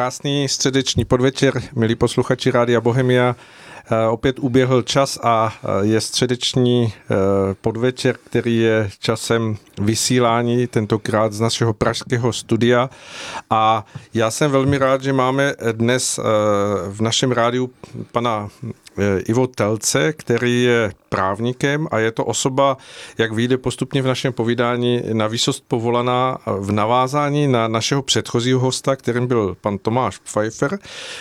Krásný středeční podvečer, milí posluchači Rádia Bohemia. Eh, opět uběhl čas a eh, je středeční eh, podvečer, který je časem vysílání, tentokrát z našeho pražského studia. A já jsem velmi rád, že máme dnes v našem rádiu pana Ivo Telce, který je právníkem a je to osoba, jak vyjde postupně v našem povídání, na výsost povolaná v navázání na našeho předchozího hosta, kterým byl pan Tomáš Pfeiffer,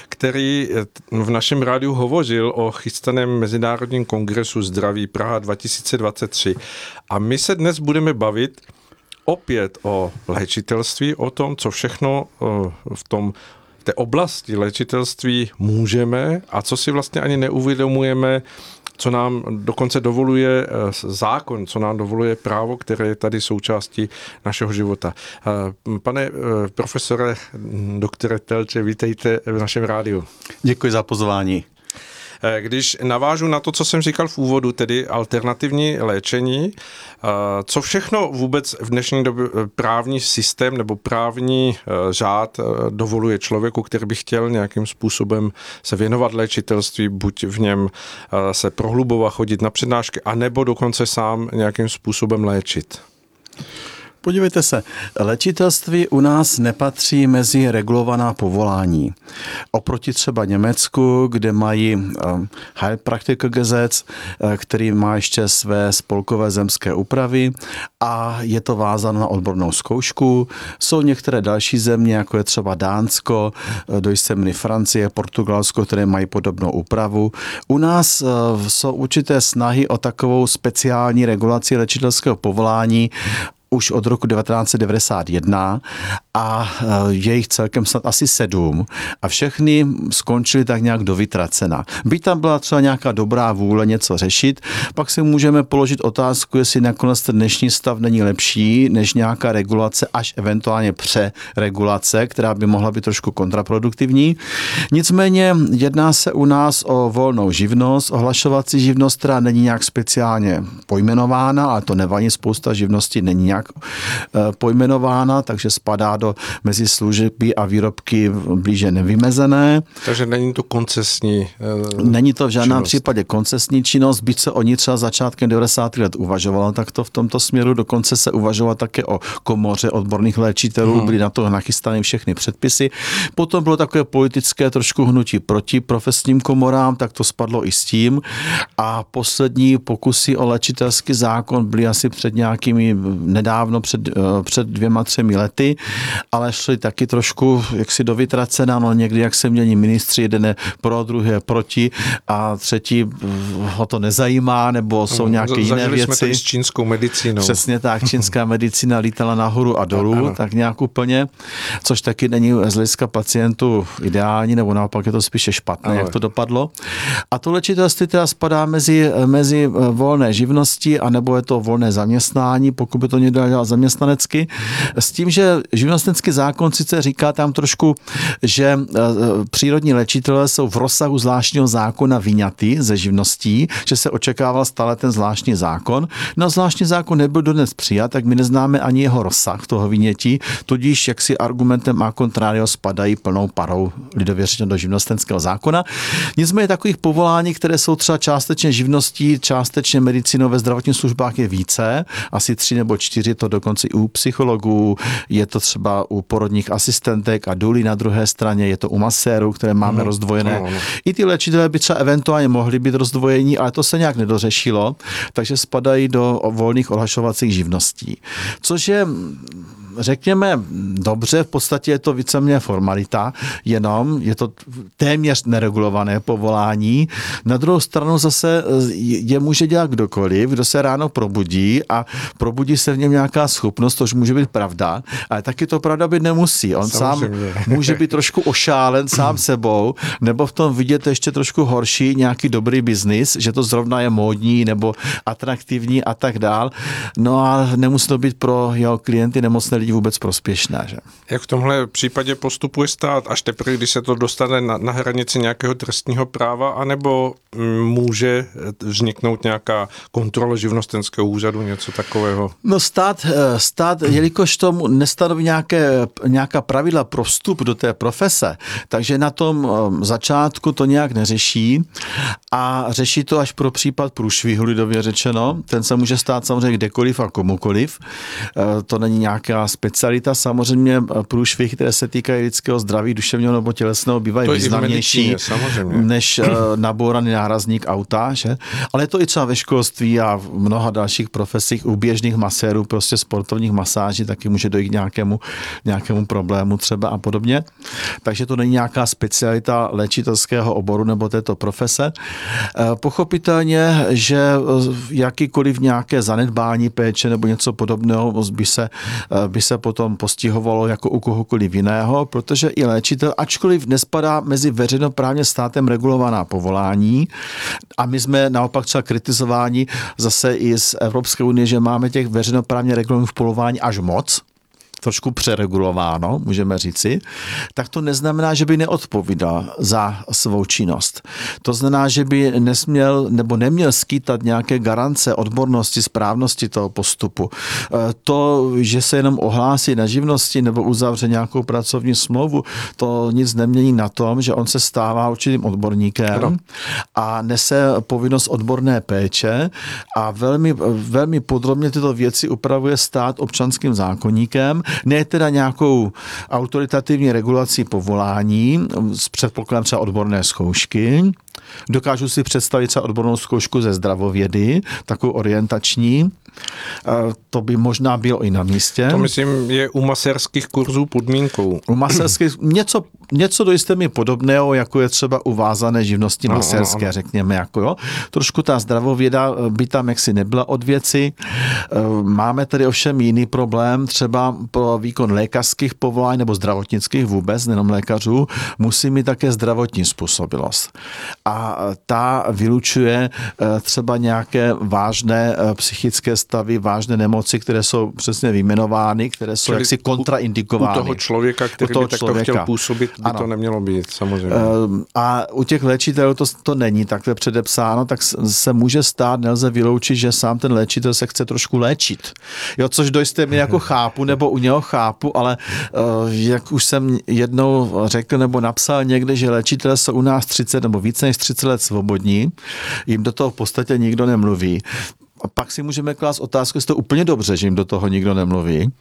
který v našem rádiu hovořil o chystaném Mezinárodním kongresu zdraví Praha 2023. A my se dnes budeme bavit opět o léčitelství, o tom, co všechno eh, v tom té oblasti léčitelství můžeme a co si vlastně ani neuvědomujeme, co nám dokonce dovoluje eh, zákon, co nám dovoluje právo, které je tady součástí našeho života. Eh, pane eh, profesore, doktore Telče, vítejte v našem rádiu. Děkuji za pozvání. Eh, když navážu na to, co jsem říkal v úvodu, tedy alternativní léčení, eh, co všechno vůbec v dnešní době eh, právní systém nebo právní řád dovoluje člověku, který by chtěl nějakým způsobem se věnovat léčitelství, buď v něm se prohlubovat, chodit na přednášky, anebo dokonce sám nějakým způsobem léčit? Podívejte se, léčitelství u nás nepatří mezi regulovaná povolání. Oproti třeba Německu, kde mají um, Heilpraktikergesetz, uh, který má ještě své spolkové zemské úpravy a je to vázáno na odbornou zkoušku. Jsou některé další země, jako je třeba Dánsko, uh, do jisté Francie, Portugalsko, které mají podobnou úpravu. U nás jsou určité snahy o takovou speciální regulaci léčitelského povolání už od roku 1991 a eh, je jich celkem snad asi sedm a všechny skončily tak nějak do vytracena. Byť tam byla třeba nějaká dobrá vůle něco řešit, pak si můžeme položit otázku, jestli nakonec ten dnešní stav není lepší než nějaká regulace, až eventuálně přeregulace, která by mohla být trošku kontraproduktivní. Nicméně jedná se u nás o volnou živnost, ohlašovací živnost, která není nějak speciálně pojmenována, ale to nevadí, spousta živnosti není nějak eh, pojmenována, takže spadá do mezi služby a výrobky blíže nevymezené. Takže není to koncesní uh, Není to v žádném činnost. případě koncesní činnost, byť se o ní třeba začátkem 90. let uvažovalo, tak to v tomto směru dokonce se uvažovalo také o komoře odborných léčitelů, hmm. byly na to nachystány všechny předpisy. Potom bylo takové politické trošku hnutí proti profesním komorám, tak to spadlo i s tím. A poslední pokusy o léčitelský zákon byly asi před nějakými nedávno, před, eh, před dvěma, třemi lety ale šli taky trošku jaksi do vytracena, no někdy jak se mění ministři, jeden je pro, druhý je proti a třetí ho to nezajímá, nebo jsou hmm, nějaké jiné Zažili věci. jsme s čínskou medicínou. Přesně tak, čínská medicína lítala nahoru a dolů, ano. tak nějak úplně, což taky není z hlediska pacientů ideální, nebo naopak je to spíše špatné, ano. jak to dopadlo. A to léčitelství teda spadá mezi, mezi volné živnosti, anebo je to volné zaměstnání, pokud by to někdo dělal zaměstnanecky, s tím, že živnostenský zákon sice říká tam trošku, že e, přírodní léčitelé jsou v rozsahu zvláštního zákona vyňaty ze živností, že se očekával stále ten zvláštní zákon. No zvláštní zákon nebyl dodnes přijat, tak my neznáme ani jeho rozsah toho vynětí, tudíž jak si argumentem a contrario spadají plnou parou lidově do živnostenského zákona. Nicméně takových povolání, které jsou třeba částečně živností, částečně medicínou ve zdravotních službách je více, asi tři nebo čtyři, to dokonce i u psychologů, je to třeba u porodních asistentek a důlí na druhé straně, je to u masérů, které máme mm. rozdvojené. No. I ty léčitelé by třeba eventuálně mohli být rozdvojení, ale to se nějak nedořešilo, takže spadají do volných ohlašovacích živností. Což je řekněme, dobře, v podstatě je to víceméně formalita, jenom je to téměř neregulované povolání. Na druhou stranu zase je může dělat kdokoliv, kdo se ráno probudí a probudí se v něm nějaká schopnost, což může být pravda, ale taky to pravda být nemusí. On Samozřejmě. sám může být trošku ošálen sám sebou, nebo v tom vidět ještě trošku horší nějaký dobrý biznis, že to zrovna je módní nebo atraktivní a tak dál. No a nemusí to být pro jeho klienty nemocné lidi není vůbec prospěšné. Že? Jak v tomhle případě postupuje stát až teprve, když se to dostane na, na hranici nějakého trestního práva, anebo mm, může vzniknout nějaká kontrola živnostenského úřadu, něco takového? No stát, eh, stát jelikož tomu nestanoví nějaké, nějaká pravidla pro vstup do té profese, takže na tom eh, začátku to nějak neřeší a řeší to až pro případ průšvihu, lidově řečeno. Ten se může stát samozřejmě kdekoliv a komukoliv. Eh, to není nějaká specialita. Samozřejmě průšvih, které se týkají lidského zdraví, duševního nebo tělesného, bývají významnější než nabouraný nárazník auta. Že? Ale je to i třeba ve školství a v mnoha dalších profesích u běžných masérů, prostě sportovních masáží, taky může dojít k nějakému, nějakému problému třeba a podobně. Takže to není nějaká specialita léčitelského oboru nebo této profese. Eh, pochopitelně, že eh, jakýkoliv nějaké zanedbání péče nebo něco podobného by se, eh, by se potom postihovalo jako u kohokoliv jiného, protože i léčitel, ačkoliv nespadá mezi veřejnoprávně státem regulovaná povolání, a my jsme naopak třeba kritizováni zase i z Evropské unie, že máme těch veřejnoprávně regulovaných povolování až moc, trošku přeregulováno, můžeme říci, tak to neznamená, že by neodpovídal za svou činnost. To znamená, že by nesměl nebo neměl skýtat nějaké garance odbornosti, správnosti toho postupu. E, to, že se jenom ohlásí na živnosti nebo uzavře nějakou pracovní smlouvu, to nic nemění na tom, že on se stává určitým odborníkem no. a nese povinnost odborné péče a velmi, velmi podrobně tyto věci upravuje stát občanským zákonníkem ne teda nějakou autoritativní regulací povolání s předpokladem třeba odborné zkoušky, Dokážu si představit třeba odbornou zkoušku ze zdravovědy, takovou orientační. To by možná bylo i na místě. To myslím je u maserských kurzů podmínkou. U maserských, něco, něco do jisté mi podobného, jako je třeba uvázané živnosti no, maserské, no, no. řekněme. Jako jo. Trošku ta zdravověda by tam jaksi nebyla od věci. Máme tady ovšem jiný problém, třeba pro výkon lékařských povolání nebo zdravotnických vůbec, nejenom lékařů, musí mít také zdravotní způsobilost. A ta vylučuje eh, třeba nějaké vážné eh, psychické stavy, vážné nemoci, které jsou přesně vyjmenovány, které jsou Čili jaksi kontraindikovány. U toho člověka, který u toho by takto člověka. chtěl působit, by ano. to nemělo být, samozřejmě. Ehm, a u těch léčitelů to, to není takhle předepsáno, tak se může stát, nelze vyloučit, že sám ten léčitel se chce trošku léčit. Jo, což do jisté jako chápu, nebo u něho chápu, ale eh, jak už jsem jednou řekl nebo napsal někde, že léčitelé jsou u nás 30 nebo více než 30 let svobodní, jim do toho v podstatě nikdo nemluví. A pak si můžeme klást otázku, jestli to úplně dobře, že jim do toho nikdo nemluví.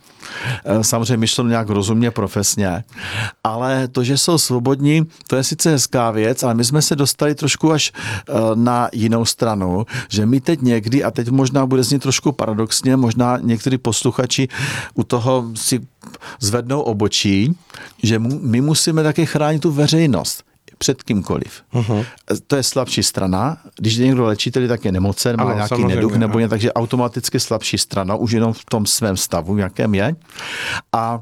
E, samozřejmě myšleno nějak rozumně, profesně. Ale to, že jsou svobodní, to je sice hezká věc, ale my jsme se dostali trošku až e, na jinou stranu, že my teď někdy, a teď možná bude znít trošku paradoxně, možná někteří posluchači u toho si zvednou obočí, že my musíme také chránit tu veřejnost před kýmkoliv. Uh-huh. To je slabší strana. Když je někdo léčitel, tak je nemocen, má nějaký neduch nebo ně, takže automaticky slabší strana, už jenom v tom svém stavu, jakém je. A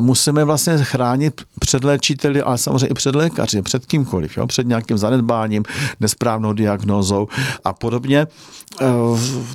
musíme vlastně chránit před léčiteli, ale samozřejmě i před lékaři, před kýmkoliv, jo? před nějakým zanedbáním, nesprávnou diagnózou a podobně. Eh,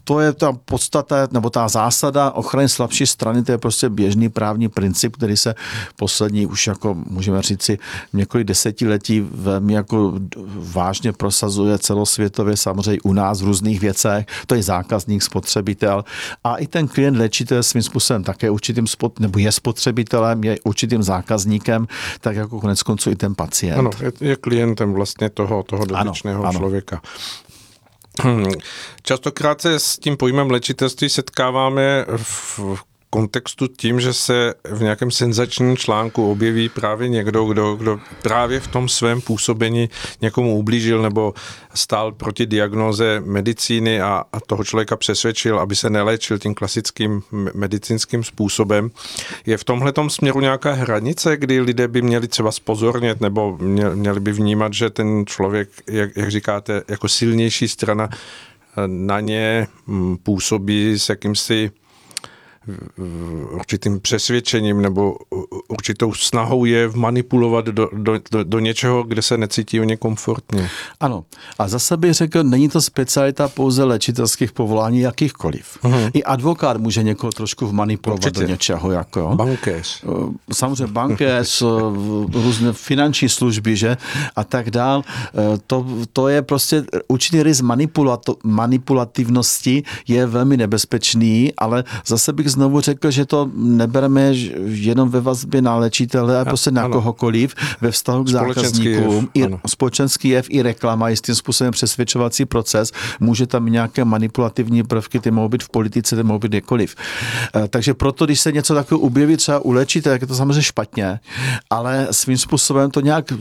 to je ta podstata, nebo ta zásada ochrany slabší strany, to je prostě běžný právní princip, který se poslední už jako můžeme říci několik desetiletí velmi jako vážně prosazuje celosvětově, samozřejmě u nás v různých věcech, to je zákazník, spotřebitel a i ten klient léčitel svým způsobem také určitým spot, nebo je spotřebitel spotřebitelem, je určitým zákazníkem, tak jako konec konců i ten pacient. Ano, je, je klientem vlastně toho, toho dotyčného ano, člověka. Ano. Častokrát se s tím pojmem léčitelství setkáváme v kontextu tím, že se v nějakém senzačním článku objeví právě někdo, kdo, kdo právě v tom svém působení někomu ublížil nebo stál proti diagnoze medicíny a, a toho člověka přesvědčil, aby se neléčil tím klasickým medicínským způsobem. Je v tomhle směru nějaká hranice, kdy lidé by měli třeba spozornět nebo měli by vnímat, že ten člověk, jak, jak říkáte, jako silnější strana na ně mm, působí s jakýmsi určitým přesvědčením nebo určitou snahou je manipulovat do, do, do, do něčeho, kde se necítí ně komfortně. Ano. A zase bych řekl, není to specialita pouze léčitelských povolání jakýchkoliv. Uh-huh. I advokát může někoho trošku vmanipulovat Určitě. do něčeho. Jako. Bankéř. Eh, samozřejmě bankéř, eh, různé finanční služby, že? A tak dál. Eh, to, to je prostě určitý rys manipulativnosti je velmi nebezpečný, ale zase bych znovu řekl, že to nebereme jenom ve vazbě na léčitele, ale prostě na ano. kohokoliv, ve vztahu k zákazníkům. Jev, I společenský jev, i reklama, jistým způsobem přesvědčovací proces. Může tam nějaké manipulativní prvky, ty mohou být v politice, ty mohou být kdekoliv. Eh, takže proto, když se něco takového objeví třeba u léčitele, tak je to samozřejmě špatně, ale svým způsobem to nějak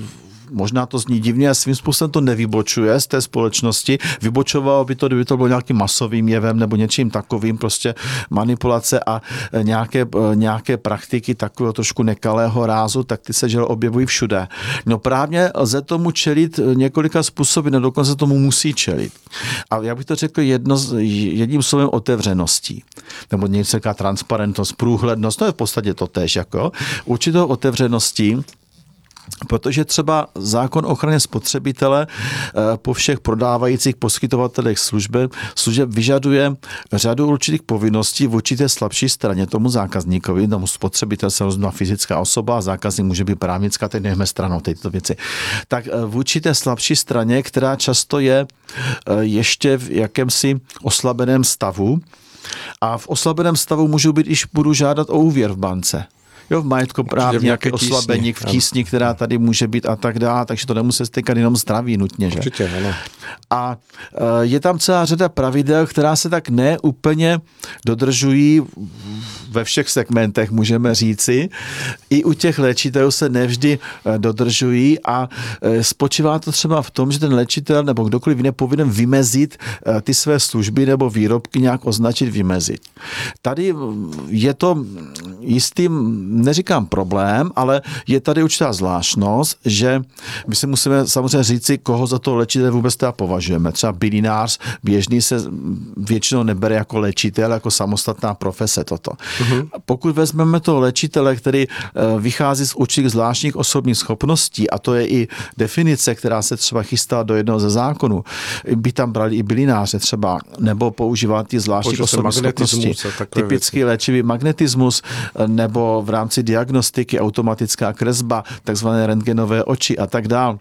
možná to zní divně a svým způsobem to nevybočuje z té společnosti. Vybočovalo by to, kdyby to bylo nějakým masovým jevem nebo něčím takovým, prostě manipulace a e, nějaké, e, nějaké praktiky takového trošku nekalého rázu, tak ty se žel objevují všude. No právě lze tomu čelit e, několika způsoby, no dokonce tomu musí čelit. A já bych to řekl jedno, jedním slovem otevřeností. Nebo něco transparentnost, průhlednost, to je v podstatě to tež, jako určitou otevřeností, Protože třeba zákon o ochraně spotřebitele eh, po všech prodávajících poskytovatelech služby, služeb vyžaduje řadu určitých povinností v určité slabší straně tomu zákazníkovi, tomu spotřebitel se rozumí fyzická osoba a zákazník může být právnická, teď nechme stranou tyto věci. Tak eh, v určité slabší straně, která často je eh, ještě v jakémsi oslabeném stavu, a v oslabeném stavu můžu být, když budu žádat o úvěr v bance jo, v majetku právě nějaké oslabení v tísni, která tady může být a tak dále, takže to nemusí stýkat jenom zdraví nutně. Že? Určitě, ano. A e, je tam celá řada pravidel, která se tak neúplně dodržují ve všech segmentech, můžeme říci. I u těch léčitelů se nevždy e, dodržují a e, spočívá to třeba v tom, že ten léčitel nebo kdokoliv jiný povinen vymezit ty své služby nebo výrobky nějak označit, vymezit. Tady je to jistým neříkám problém, ale je tady určitá zvláštnost, že my si musíme samozřejmě říci, koho za to léčitel vůbec teda považujeme. Třeba bylinář běžný se většinou nebere jako léčitel, jako samostatná profese toto. Uh-huh. Pokud vezmeme to léčitele, který eh, vychází z určitých zvláštních osobních schopností, a to je i definice, která se třeba chystá do jednoho ze zákonů, by tam brali i bylináře třeba, nebo používat ty zvláštní osobní schopnosti. Typický věci. léčivý magnetismus, eh, nebo v rámci diagnostiky, automatická kresba, takzvané rentgenové oči a tak dále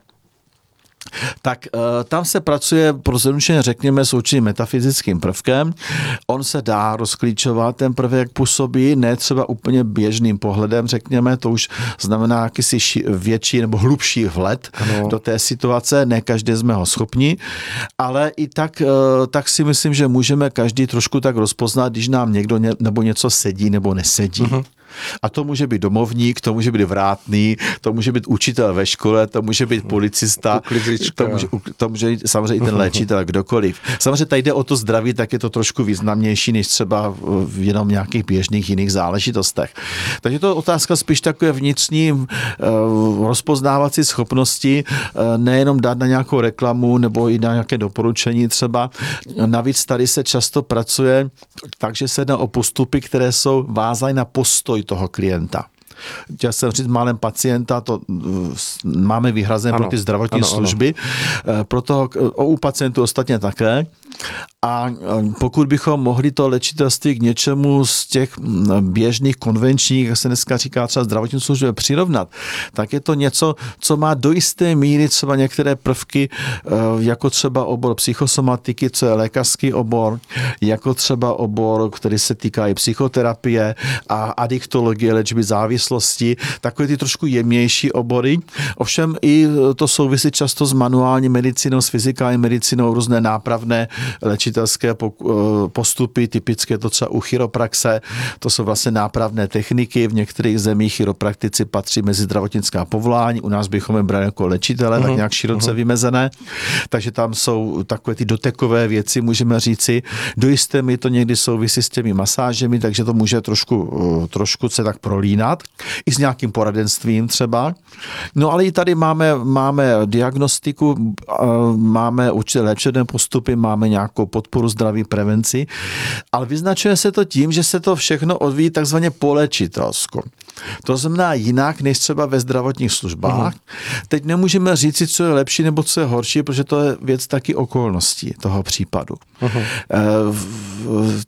tak uh, tam se pracuje pro zjednodušeně řekněme s určitým metafyzickým prvkem. On se dá rozklíčovat, ten prvek působí, ne třeba úplně běžným pohledem, řekněme, to už znamená jakýsi větší nebo hlubší vhled ano. do té situace, ne každý jsme ho schopni, ale i tak, uh, tak si myslím, že můžeme každý trošku tak rozpoznat, když nám někdo ně, nebo něco sedí nebo nesedí. Uh-huh. A to může být domovník, to může být vrátný, to může být učitel ve škole, to může být policista, to může, to může být samozřejmě i ten léčitel, kdokoliv. Samozřejmě tady jde o to zdraví, tak je to trošku významnější než třeba v jenom nějakých běžných jiných záležitostech. Takže to je otázka spíš takové vnitřní uh, rozpoznávací schopnosti, uh, nejenom dát na nějakou reklamu nebo i na nějaké doporučení třeba. Navíc tady se často pracuje takže se jedná o postupy, které jsou vázány na postoj toho klienta. Chtěl jsem říct málem pacienta, to máme vyhrazené ano, pro ty zdravotní ano, služby, ano. Eh, proto u pacientů ostatně také. A pokud bychom mohli to léčitelství k něčemu z těch běžných konvenčních, jak se dneska říká třeba zdravotní služby, přirovnat, tak je to něco, co má do jisté míry třeba některé prvky, eh, jako třeba obor psychosomatiky, co je lékařský obor, jako třeba obor, který se týká i psychoterapie a adiktologie, léčby závislosti, takové ty trošku jemnější obory. Ovšem i to souvisí často s manuální medicínou, s fyzikální medicínou, různé nápravné léčitelské eh, postupy, typické to třeba u chiropraxe, to jsou vlastně nápravné techniky, v některých zemích chiropraktici patří mezi zdravotnická povolání, u nás bychom je brali jako léčitele, uh-huh. tak mhm, nějak široce uh-huh. vymezené, takže tam jsou takové ty dotekové věci, můžeme říci, do jisté mi to někdy souvisí s těmi masážemi, takže to může trošku, eh, trošku se tak prolínat, i s nějakým poradenstvím třeba. No ale i tady máme, máme diagnostiku, eh, máme určité léčebné postupy, máme nějakou podporu zdraví, prevenci, ale vyznačuje se to tím, že se to všechno odvíjí takzvaně polečitelsko. To znamená jinak, než třeba ve zdravotních službách. Uh-huh. Teď nemůžeme říci, co je lepší nebo co je horší, protože to je věc taky okolností toho případu. Uh-huh.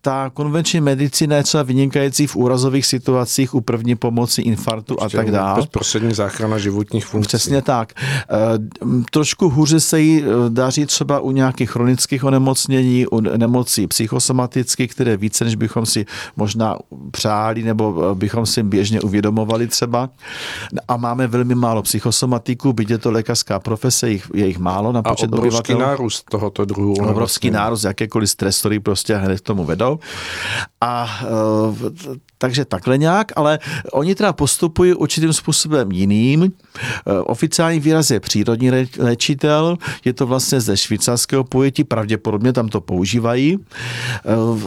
Ta konvenční medicína je třeba vynikající v úrazových situacích u první pomoci, infarktu a tak dále. Bezprostřední záchrana životních funkcí. Přesně tak. Eh, trošku hůře se jí eh, daří třeba u nějakých chronických onemocnění, u nemocí psychosomatických, které více, než bychom si možná přáli nebo bychom si běžně uvědomovali třeba. A máme velmi málo psychosomatiků, byť je to lékařská profese, jich, je jich málo na počet a obrovský obyvatel. nárůst tohoto druhu. Obrovský nárůst, jakékoliv stresory prostě hned k tomu vedou. A takže takhle nějak, ale oni teda postupují určitým způsobem jiným. E, oficiální výraz je přírodní léčitel, je to vlastně ze švýcarského pojetí, pravděpodobně tam to používají. E,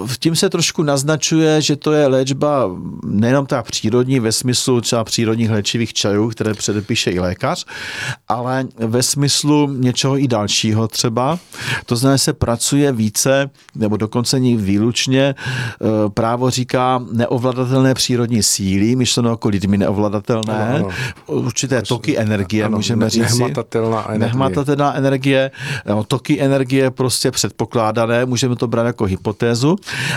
v tím se trošku naznačuje, že to je léčba nejenom ta přírodní ve smyslu třeba přírodních léčivých čajů, které předepíše i lékař, ale ve smyslu něčeho i dalšího třeba. To znamená, se pracuje více, nebo dokonce výlučně, e, právo říká neovladatel neovladatelné přírodní síly, myšleno jako lidmi neovladatelné, ano, ano. určité toky energie, ano, můžeme říct. Nehmatatelná energie. Nehmatatelná energie, no, toky energie prostě předpokládané, můžeme to brát jako hypotézu,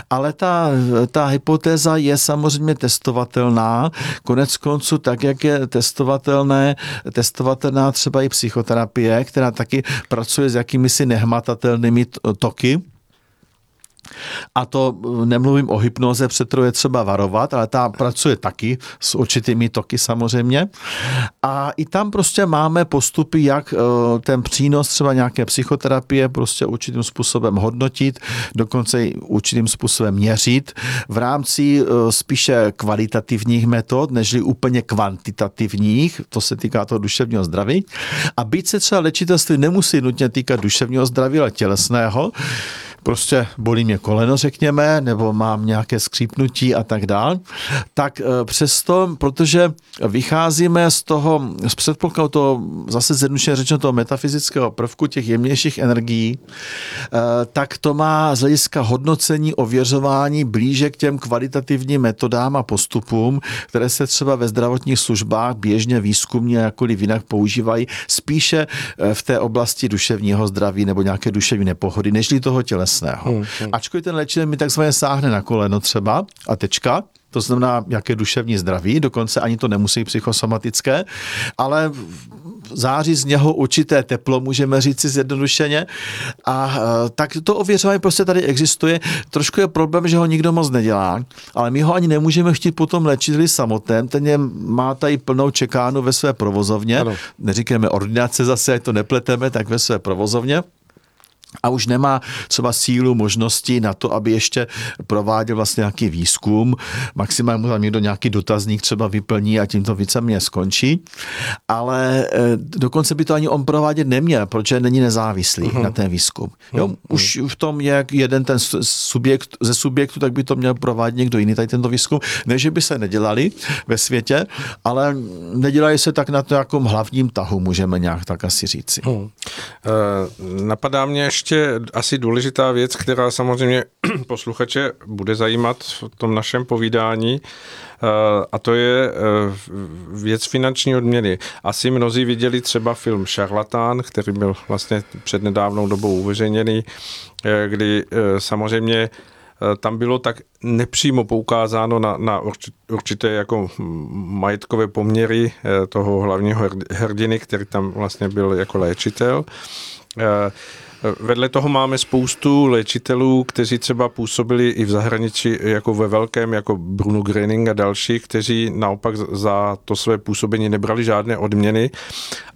ale ta, ta hypotéza je samozřejmě testovatelná, konec konců tak, jak je testovatelné, testovatelná třeba i psychoterapie, která taky pracuje s jakými si nehmatatelnými toky, a to eh, nemluvím o hypnoze, před je třeba varovat, ale ta pracuje taky s určitými toky samozřejmě. A i tam prostě máme postupy, jak eh, ten přínos třeba nějaké psychoterapie prostě určitým způsobem hodnotit, dokonce i určitým způsobem měřit v rámci eh, spíše kvalitativních metod, nežli úplně kvantitativních, to se týká toho duševního zdraví. A být se třeba léčitelství nemusí nutně týkat duševního zdraví, ale tělesného prostě bolí mě koleno, řekněme, nebo mám nějaké skřípnutí a tak dál, tak eh, přesto, protože vycházíme z toho, z předpokladu toho, zase zjednodušeně řečeno toho metafyzického prvku, těch jemnějších energií, eh, tak to má z hlediska hodnocení, ověřování blíže k těm kvalitativním metodám a postupům, které se třeba ve zdravotních službách běžně výzkumně jakkoliv jinak používají, spíše eh, v té oblasti duševního zdraví nebo nějaké duševní nepohody, nežli toho tělesa jasného. Hmm, hmm. Ačkoliv ten léčitel mi takzvaně sáhne na koleno třeba a tečka, to znamená jaké duševní zdraví, dokonce ani to nemusí psychosomatické, ale září z něho určité teplo, můžeme říct si zjednodušeně. A e, tak to ověřování prostě tady existuje. Trošku je problém, že ho nikdo moc nedělá, ale my ho ani nemůžeme chtít potom léčiteli samotném. Ten je, má tady plnou čekánu ve své provozovně. Ano. Neříkáme ordinace zase, ať to nepleteme, tak ve své provozovně a už nemá třeba sílu, možnosti na to, aby ještě prováděl vlastně nějaký výzkum. Maximálně mu tam někdo nějaký dotazník třeba vyplní a tím to víceméně skončí. Ale e, dokonce by to ani on provádět neměl, protože není nezávislý uh-huh. na ten výzkum. Jo, uh-huh. Už v tom je jeden ten subjekt, ze subjektu, tak by to měl provádět někdo jiný, tady tento výzkum. Ne, že by se nedělali ve světě, ale nedělají se tak na to jako hlavním tahu, můžeme nějak tak asi říci. Uh-huh. Uh, napadá mě ještě ještě asi důležitá věc, která samozřejmě posluchače bude zajímat v tom našem povídání, eh, a to je eh, věc finanční odměny. Asi mnozí viděli třeba film Šarlatán, který byl vlastně před nedávnou dobou uveřejněný, eh, kdy samozřejmě tam bylo tak nepřímo poukázáno na, na určité jako majetkové poměry toho hlavního hrdiny, který tam vlastně byl jako léčitel. Vedle toho máme spoustu léčitelů, kteří třeba působili i v zahraničí jako ve velkém, jako Bruno Gröning a další, kteří naopak za to své působení nebrali žádné odměny.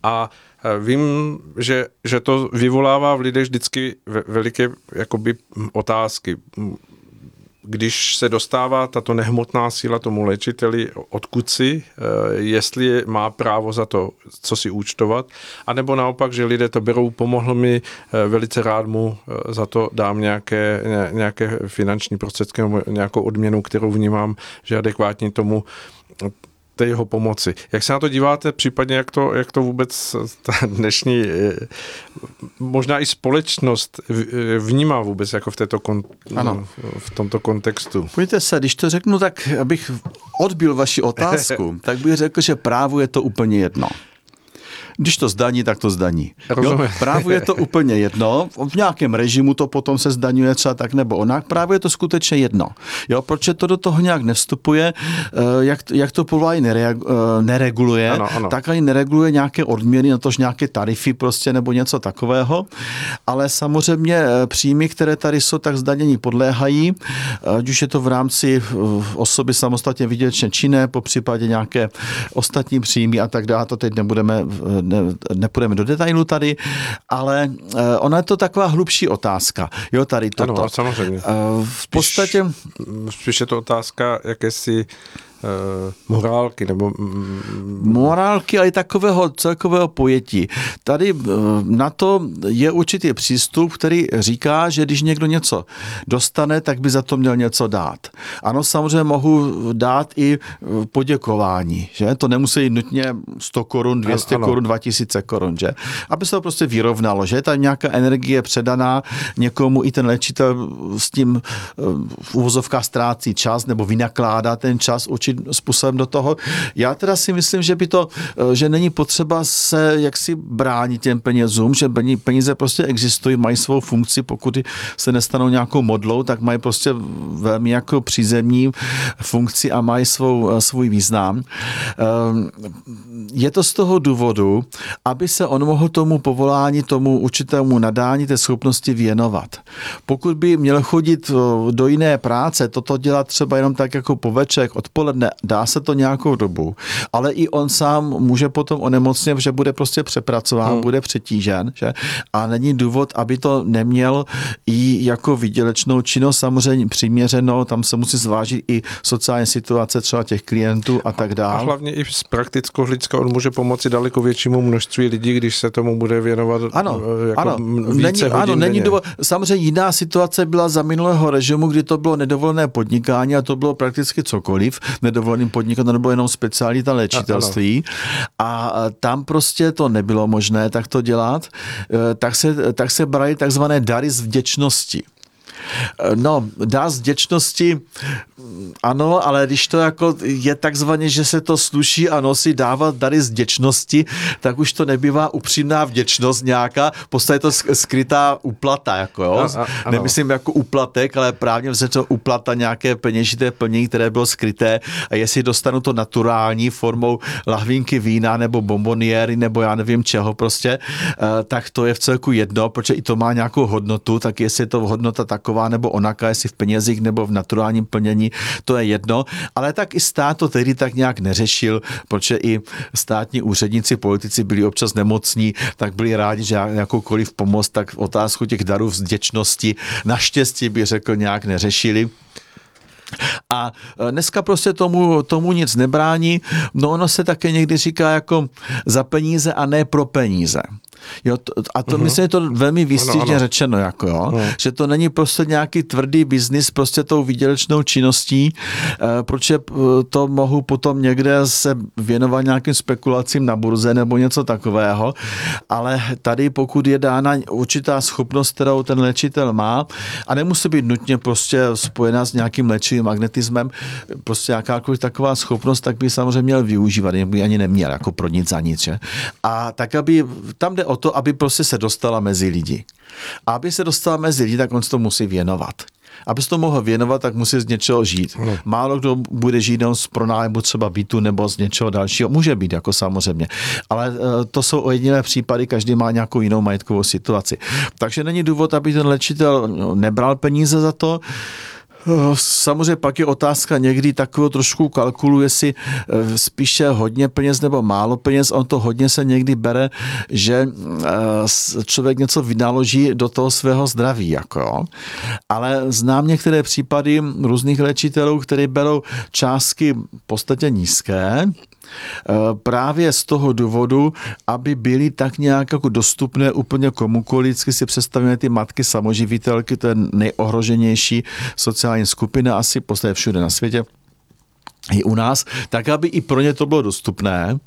A e, Vím, že, že to vyvolává v lidech vždycky veliké jakoby, otázky když se dostává tato nehmotná síla tomu léčiteli, odkud si, eh, jestli má právo za to, co si účtovat, anebo naopak, že lidé to berou, pomohl mi, eh, velice rád mu eh, za to dám nějaké, nějaké finanční prostředky nějakou odměnu, kterou vnímám, že adekvátní tomu té jeho pomoci. Jak se na to díváte, případně jak to, jak to vůbec ta dnešní možná i společnost vnímá vůbec jako v, této kon, ano. v tomto kontextu? Pojďte se, když to řeknu, tak abych odbil vaši otázku, tak bych řekl, že právu je to úplně jedno. Když to zdaní, tak to zdaní. Jo? Právo je to úplně jedno. V nějakém režimu to potom se zdaňuje třeba tak nebo onak. Právě je to skutečně jedno. Jo? Proč to do toho nějak nevstupuje, eh, jak, jak to povolání eh, nereguluje, ano, ano. tak ani nereguluje nějaké odměny, na tož nějaké tarify prostě nebo něco takového. Ale samozřejmě eh, příjmy, které tady jsou, tak zdanění podléhají, ať už je to v rámci osoby samostatně vydělečně činné, po případě nějaké ostatní příjmy a tak dále, to teď nebudeme ne, nepůjdeme do detailu tady, ale uh, ona je to taková hlubší otázka. Jo, tady toto. Ano, samozřejmě. Uh, v podstatě... Spíš, spíš je to otázka jakési morálky nebo... Morálky, ale i takového celkového pojetí. Tady uh, na to je určitý přístup, který říká, že když někdo něco dostane, tak by za to měl něco dát. Ano, samozřejmě mohu dát i eh, poděkování, že? To nemusí nutně 100 korun, 200 ano. korun, 2000 korun, že? Aby se to prostě vyrovnalo, že? Ta nějaká energie předaná někomu i ten léčitel s tím v úvozovkách ztrácí čas nebo vynakládá ten čas určitě určitým způsobem do toho. Já teda si myslím, že by to, eh, že není potřeba se jaksi bránit těm penězům, že peníze prostě existují, mají svou funkci, pokud se nestanou nějakou modlou, tak mají prostě velmi jako přízemní funkci a mají svou, eh, svůj význam. Ehm, je to z toho důvodu, aby se on mohl tomu povolání, tomu určitému nadání té schopnosti věnovat. Pokud by měl chodit eh, do jiné práce, toto dělat třeba jenom tak jako po odpoledne, ne, dá se to nějakou dobu, ale i on sám může potom onemocnět, že bude prostě přepracován, hmm. bude přetížen, že? A není důvod, aby to neměl i jako výdělečnou činnost, samozřejmě přiměřenou, tam se musí zvážit i sociální situace třeba těch klientů a tak dále. A hlavně i z praktického hlediska on může pomoci daleko většímu množství lidí, když se tomu bude věnovat ano, eh, jako ano, více není, ano, není důvod. Samozřejmě jiná situace byla za minulého režimu, kdy to bylo nedovolené podnikání a to bylo prakticky cokoliv nedovoleným podnikat, to nebylo jenom specialita léčitelství a tam prostě to nebylo možné tak to dělat, e, tak se, tak se brali takzvané dary z vděčnosti. No, dá z děčnosti, ano, ale když to jako je takzvaně, že se to sluší a nosí dávat dary z děčnosti, tak už to nebývá upřímná vděčnost nějaká, v je to skrytá uplata, jako jo. A, a, Nemyslím jako uplatek, ale právě se to uplata nějaké peněžité plnění, které bylo skryté. A jestli dostanu to naturální formou lahvinky vína nebo bomboniéry nebo já nevím čeho prostě, eh, tak to je v celku jedno, protože i to má nějakou hodnotu, tak jestli je to hodnota taková, taková nebo onaká, jestli v penězích nebo v naturálním plnění, to je jedno, ale tak i stát to tehdy tak nějak neřešil, protože i státní úředníci, politici byli občas nemocní, tak byli rádi, že jakoukoliv pomoc, tak otázku těch darů vděčnosti naštěstí by řekl nějak neřešili. A e, dneska prostě tomu, tomu nic nebrání. No ono se také někdy říká jako za peníze a ne pro peníze. Jo, to, a to uh-huh. myslím, je to velmi výstižně řečeno, jako jo, uh-huh. že to není prostě nějaký tvrdý biznis prostě tou výdělečnou činností, eh, protože eh, to mohu potom někde se věnovat nějakým spekulacím na burze nebo něco takového, ale tady pokud je dána určitá schopnost, kterou ten léčitel má a nemusí být nutně prostě spojená s nějakým léčivým magnetismem, prostě jakákoliv taková schopnost, tak by samozřejmě měl využívat, by ani neměl jako pro nic za nic. Že? A tak, aby tam jde o to, aby prostě se dostala mezi lidi. A aby se dostala mezi lidi, tak on se to musí věnovat. Aby se to mohl věnovat, tak musí z něčeho žít. No. Málo kdo bude žít jenom z pronájmu třeba bytu nebo z něčeho dalšího. Může být, jako samozřejmě. Ale eh, to jsou ojedinělé případy, každý má nějakou jinou majetkovou situaci. Takže není důvod, aby ten léčitel no, nebral peníze za to. Eh, samozřejmě pak je otázka někdy takového trošku kalkulu, jestli eh, spíše hodně peněz nebo málo peněz. On to hodně se někdy bere, že eh, člověk něco vynaloží do toho svého zdraví. Jako. Ale znám některé případy různých léčitelů, kteří berou částky v podstatě nízké, právě z toho důvodu, aby byly tak nějak jako dostupné úplně komukoliv. Vždycky si představíme ty matky samoživitelky, to je nejohroženější sociální skupina asi, posledně všude na světě i u nás, tak aby i pro ně to bylo dostupné.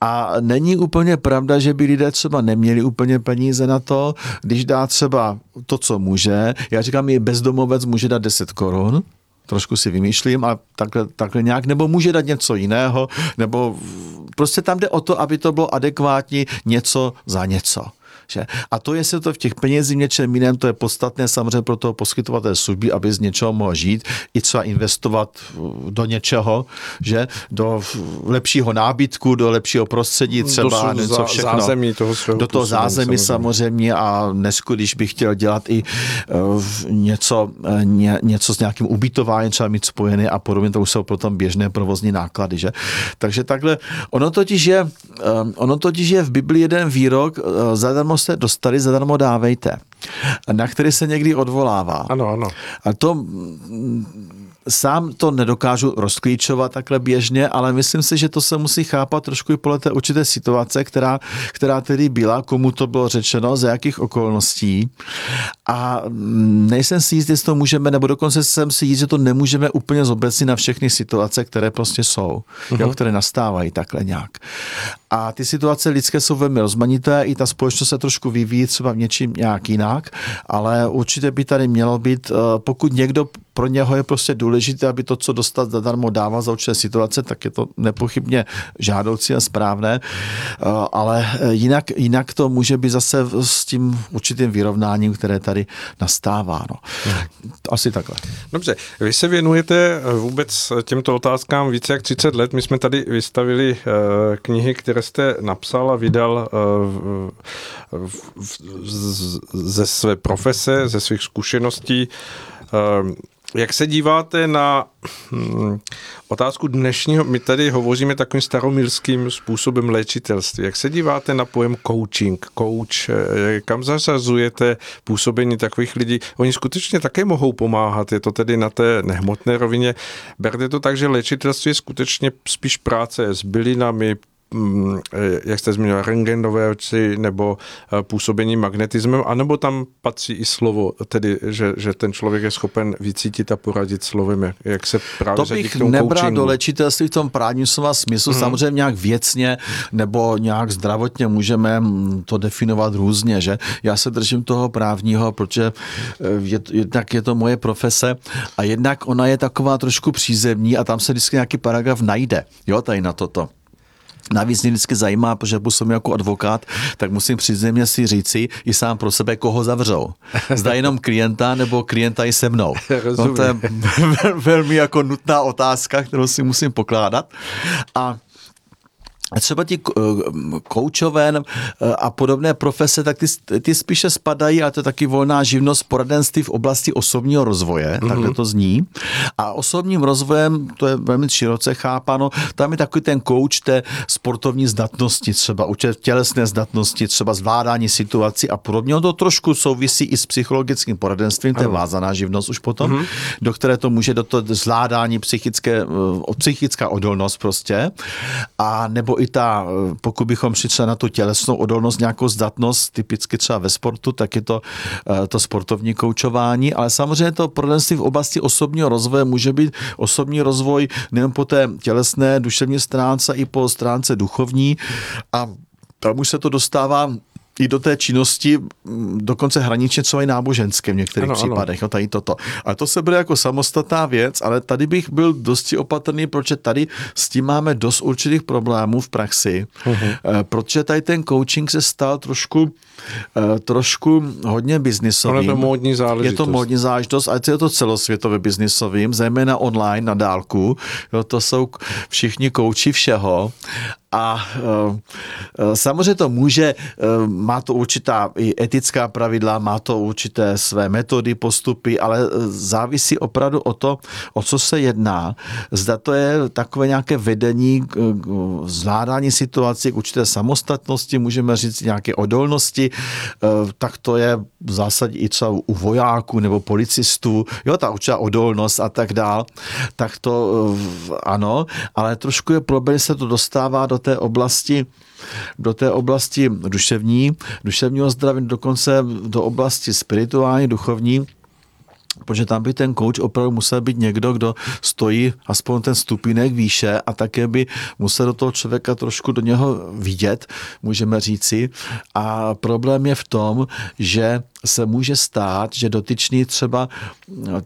A není úplně pravda, že by lidé třeba neměli úplně peníze na to, když dá třeba to, co může. Já říkám, je bezdomovec může dát 10 korun, trošku si vymýšlím a takhle, takhle nějak, nebo může dát něco jiného, nebo prostě tam jde o to, aby to bylo adekvátní něco za něco. Že? A to, jestli to v těch penězích něčem jiném, to je podstatné samozřejmě pro toho poskytovatele služby, aby z něčeho mohl žít, i třeba investovat do něčeho, že? do lepšího nábytku, do lepšího prostředí třeba, do něco všechno. Zázemí toho svého do toho zázemí samozřejmě. samozřejmě a dnesku, když bych chtěl dělat i uh, něco, uh, ně, něco s nějakým ubytováním, třeba mít spojené a podobně, to už jsou potom běžné provozní náklady. Že? Takže takhle, ono totiž je, uh, ono totiž je v Biblii jeden výrok, uh, zadarmo se dostali, zadarmo dávejte, na který se někdy odvolává. Ano, ano. A to sám to nedokážu rozklíčovat takhle běžně, ale myslím si, že to se musí chápat trošku i podle té určité situace, která, která tedy byla, komu to bylo řečeno, za jakých okolností. A nejsem si jistý, jestli to můžeme, nebo dokonce jsem si jistý, že to nemůžeme úplně zobecnit na všechny situace, které prostě jsou, uh-huh. jo, které nastávají takhle nějak. A ty situace lidské jsou velmi rozmanité, i ta společnost se trošku vyvíjí třeba v něčím nějak jinak, ale určitě by tady mělo být, eh, pokud někdo pro něho je prostě důležité, aby to, co dostat zadarmo dává za určité situace, tak je to nepochybně žádoucí a správné, eh, ale eh, jinak, jinak to může být zase s tím určitým vyrovnáním, které tady nastává. No. Asi takhle. Dobře, vy se věnujete vůbec těmto otázkám více jak 30 let. My jsme tady vystavili knihy, které jste napsal a vydal eh, ze své profese, ze svých zkušeností. Jak se díváte na hm, otázku dnešního, my tady hovoříme takovým staromilským způsobem léčitelství. Jak se díváte na pojem coaching, coach, eh, kam zasazujete působení takových lidí? Oni skutečně také mohou pomáhat, je to tedy na té nehmotné rovině. Berte to tak, že léčitelství je skutečně spíš práce s bylinami, jak jste zmínil, rengenové oči nebo eh, působení magnetismem, anebo tam patří i slovo, tedy, že, že ten člověk je schopen vycítit a poradit slovem, jak se právě To bych nebral do léčitelství v tom právním slova smyslu, hmm. samozřejmě nějak věcně nebo nějak zdravotně můžeme mm, to definovat různě, že? Já se držím toho právního, protože eh, je, jednak je to moje profese a jednak ona je taková trošku přízemní a tam se vždycky nějaký paragraf najde, jo, tady na toto. Navíc mě vždycky zajímá, protože působím jako advokát, tak musím přízemně si říci i sám pro sebe, koho zavřou. Zda jenom klienta, nebo klienta i se mnou. No, to je velmi jako nutná otázka, kterou si musím pokládat. A třeba ti eh, koučoven eh, a podobné profese, tak ty, ty spíše spadají, ale to je taky volná živnost poradenství v oblasti osobního rozvoje, mm-hmm. takhle to zní. A osobním rozvojem, to je velmi široce chápano, tam je takový ten kouč té sportovní zdatnosti, třeba učet tělesné zdatnosti, třeba zvládání situací a podobně. No to trošku souvisí i s psychologickým poradenstvím, to je vázaná živnost už potom, mm-hmm. do které to může do toho zvládání psychické, eh, psychická odolnost prostě. A nebo i ta, pokud bychom šli třeba na tu tělesnou odolnost, nějakou zdatnost, typicky třeba ve sportu, tak je to eh, to sportovní koučování, ale samozřejmě to poradenství v oblasti osobního rozvoje může být osobní rozvoj nejen po té tělesné, duševní stránce, i po stránce duchovní. A tam už se to dostává i do té činnosti dokonce hraničně třeba i náboženské v některých ano, případech, ano. No, tady toto. A to se bude jako samostatná věc, ale tady bych byl dosti opatrný, protože tady s tím máme dost určitých problémů v praxi, uh-huh. protože tady ten coaching se stal trošku eh, trošku hodně biznisovým. je to módní záležitost. Je to módní záležitost, ať je to celosvětově biznisovým, zejména online na dálku. Jo, to jsou všichni kouči všeho a e, samozřejmě to může, e, má to určitá i etická pravidla, má to určité své metody, postupy, ale závisí opravdu o to, o co se jedná. Zda to je takové nějaké vedení, zvládání situací, k určité samostatnosti, můžeme říct nějaké odolnosti, tak to je v zásadě i třeba u vojáků nebo policistů, jo, ta určitá odolnost a tak dál, tak to ano, ale trošku je problém, se to dostává do té oblasti do té oblasti duševní, duševního zdraví, dokonce do oblasti spirituální, duchovní, protože tam by ten coach opravdu musel být někdo, kdo stojí aspoň ten stupínek výše a také by musel do toho člověka trošku do něho vidět, můžeme říci. A problém je v tom, že se může stát, že dotyčný třeba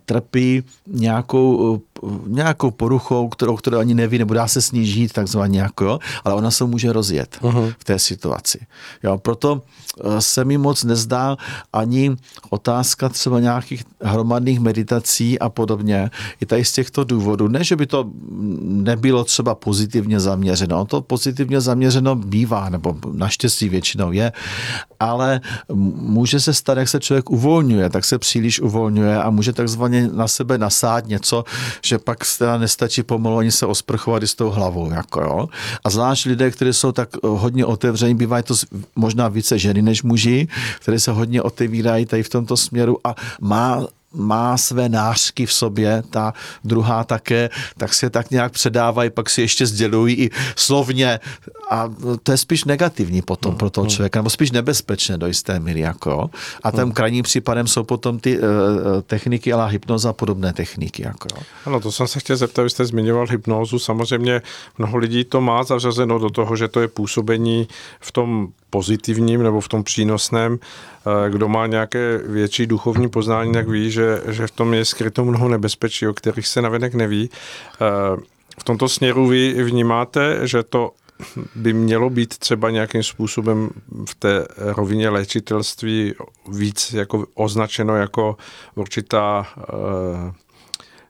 trpí nějakou, nějakou poruchou, kterou, kterou ani neví, nebo dá se snížit takzvaně, jako, ale ona se může rozjet uh-huh. v té situaci. Jo, proto eh, se mi moc nezdá ani otázka třeba nějakých hromadných meditací a podobně. I tady z těchto důvodů. Ne, že by to nebylo třeba pozitivně zaměřeno. To pozitivně zaměřeno bývá, nebo naštěstí většinou je, ale může se stát, jak se člověk uvolňuje, tak se příliš uvolňuje a může takzvaně na sebe nasát něco, že pak teda nestačí pomalu ani se osprchovat i s tou hlavou. Jako jo. A zvlášť lidé, kteří jsou tak hodně otevření, bývají to možná více ženy než muži, které se hodně otevírají tady v tomto směru a má má své nářky v sobě, ta druhá také, tak se tak nějak předávají, pak si ještě sdělují i slovně a to je spíš negativní potom pro toho hmm. člověka, nebo spíš nebezpečné do jisté míry. Jako. A tím hmm. krajním případem jsou potom ty uh, techniky, ale hypnoza a podobné techniky. Jako. Ano, to jsem se chtěl zeptat, vy jste zmiňoval hypnózu, samozřejmě mnoho lidí to má zařazeno do toho, že to je působení v tom pozitivním nebo v tom přínosném. Eh, kdo má nějaké větší duchovní poznání, tak ví, že, že v tom je skryto mnoho nebezpečí, o kterých se navenek neví. V tomto směru vy vnímáte, že to by mělo být třeba nějakým způsobem v té rovině léčitelství víc jako označeno jako určitá uh,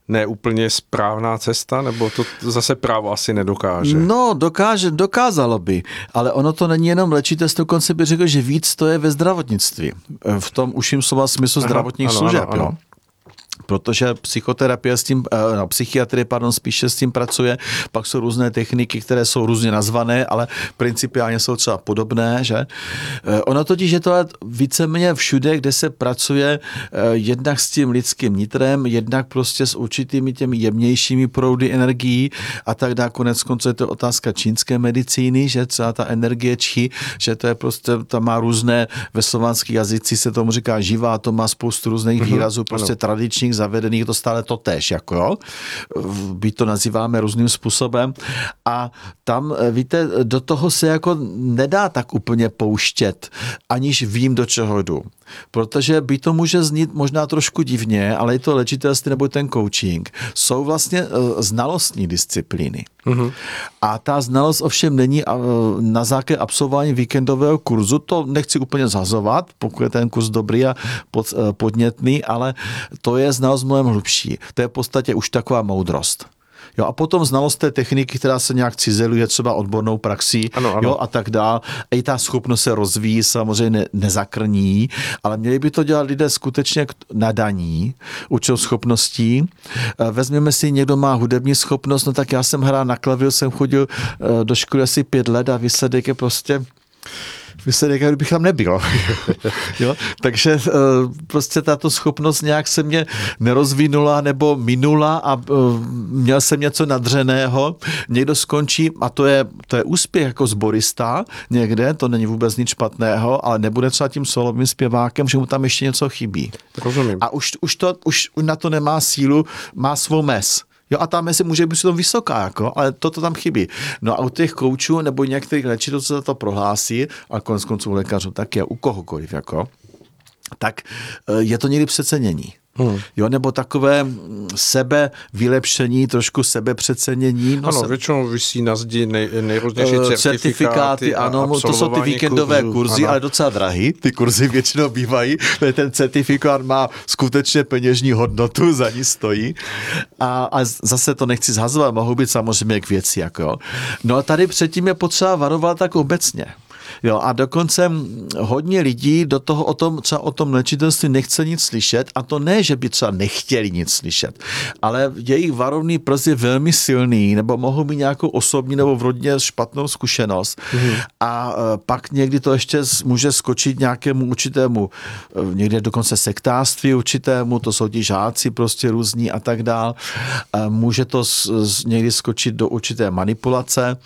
neúplně správná cesta, nebo to zase právo asi nedokáže? No, dokáže, dokázalo by, ale ono to není jenom léčitelství, dokonce by řekl, že víc to je ve zdravotnictví. V tom uším slova smyslu zdravotních ano, služeb. Ano, ano protože psychoterapie s tím, eh, no, psychiatrie, pardon, spíše s tím pracuje, pak jsou různé techniky, které jsou různě nazvané, ale principiálně jsou třeba podobné, že? Eh, ono totiž je to víceméně všude, kde se pracuje eh, jednak s tím lidským nitrem, jednak prostě s určitými těmi jemnějšími proudy energií a tak dále. Konec konců je to otázka čínské medicíny, že třeba ta energie čí, že to je prostě, tam má různé, ve slovanských jazycích se tomu říká živá, to má spoustu různých mhm. výrazů, prostě ano. tradičních různých zavedených, to stále to tež, jako jo. Byť to nazýváme různým způsobem. A tam, eh, víte, do toho se jako nedá tak úplně pouštět, aniž vím, do čeho jdu. Protože by to může znít možná trošku divně, ale je to léčitelství nebo ten coaching. Jsou vlastně uh, znalostní disciplíny. Mm-hmm. A ta znalost ovšem není uh, na základě absolvování víkendového kurzu, to nechci úplně zhazovat, pokud je ten kurz dobrý a uh, podnětný, ale to je znalost mnohem hlubší. To je v podstatě už taková moudrost. Jo, a potom znalost té techniky, která se nějak cizeluje třeba odbornou praxí ano, ano. Jo, a tak dál. I ta schopnost se rozvíjí, samozřejmě nezakrní, ale měli by to dělat lidé skutečně nadaní, učil schopností. Eh, vezměme si, někdo má hudební schopnost, no tak já jsem hrál na klavír, jsem chodil eh, do školy asi pět let a výsledek je prostě výsledek, jak kdybych tam nebyl. jo? Takže eh, prostě tato schopnost nějak se mě nerozvinula nebo minula a eh, měl jsem něco nadřeného. Někdo skončí, a to je, to je úspěch jako zborista někde, to není vůbec nic špatného, ale nebude třeba tím solovým zpěvákem, že mu tam ještě něco chybí. Rozumím. A už, už, to, už na to nemá sílu, má svou mes. Jo, a ta mezi může být to vysoká, jako, ale toto tam chybí. No a u těch koučů nebo některých léčitelů se za to prohlásí, a konec konců lékařů taky, u kohokoliv, jako, tak eh, je to někdy přecenění. Hmm. Jo, nebo takové sebe vylepšení, trošku sebepřecenění. No, ano, se... většinou vysí na zdi nej, nejrůznější certifikáty. certifikáty ano, to jsou ty víkendové kurzy, kurzy ale docela drahý. Ty kurzy většinou bývají, ten certifikát má skutečně peněžní hodnotu, za ní stojí. A, a zase to nechci zhazovat, mohou být samozřejmě k věci. Jako. No a tady předtím je potřeba varovat tak obecně. Jo, a dokonce hodně lidí do toho o tom, třeba o tom léčitelství nechce nic slyšet a to ne, že by třeba nechtěli nic slyšet, ale jejich varovný prst je velmi silný nebo mohou mít nějakou osobní nebo v rodině špatnou zkušenost mm-hmm. a e, pak někdy to ještě může skočit nějakému určitému, e, někde dokonce sektářství určitému, to jsou ti žáci prostě různí a tak dál. E, může to někdy skočit do určité manipulace,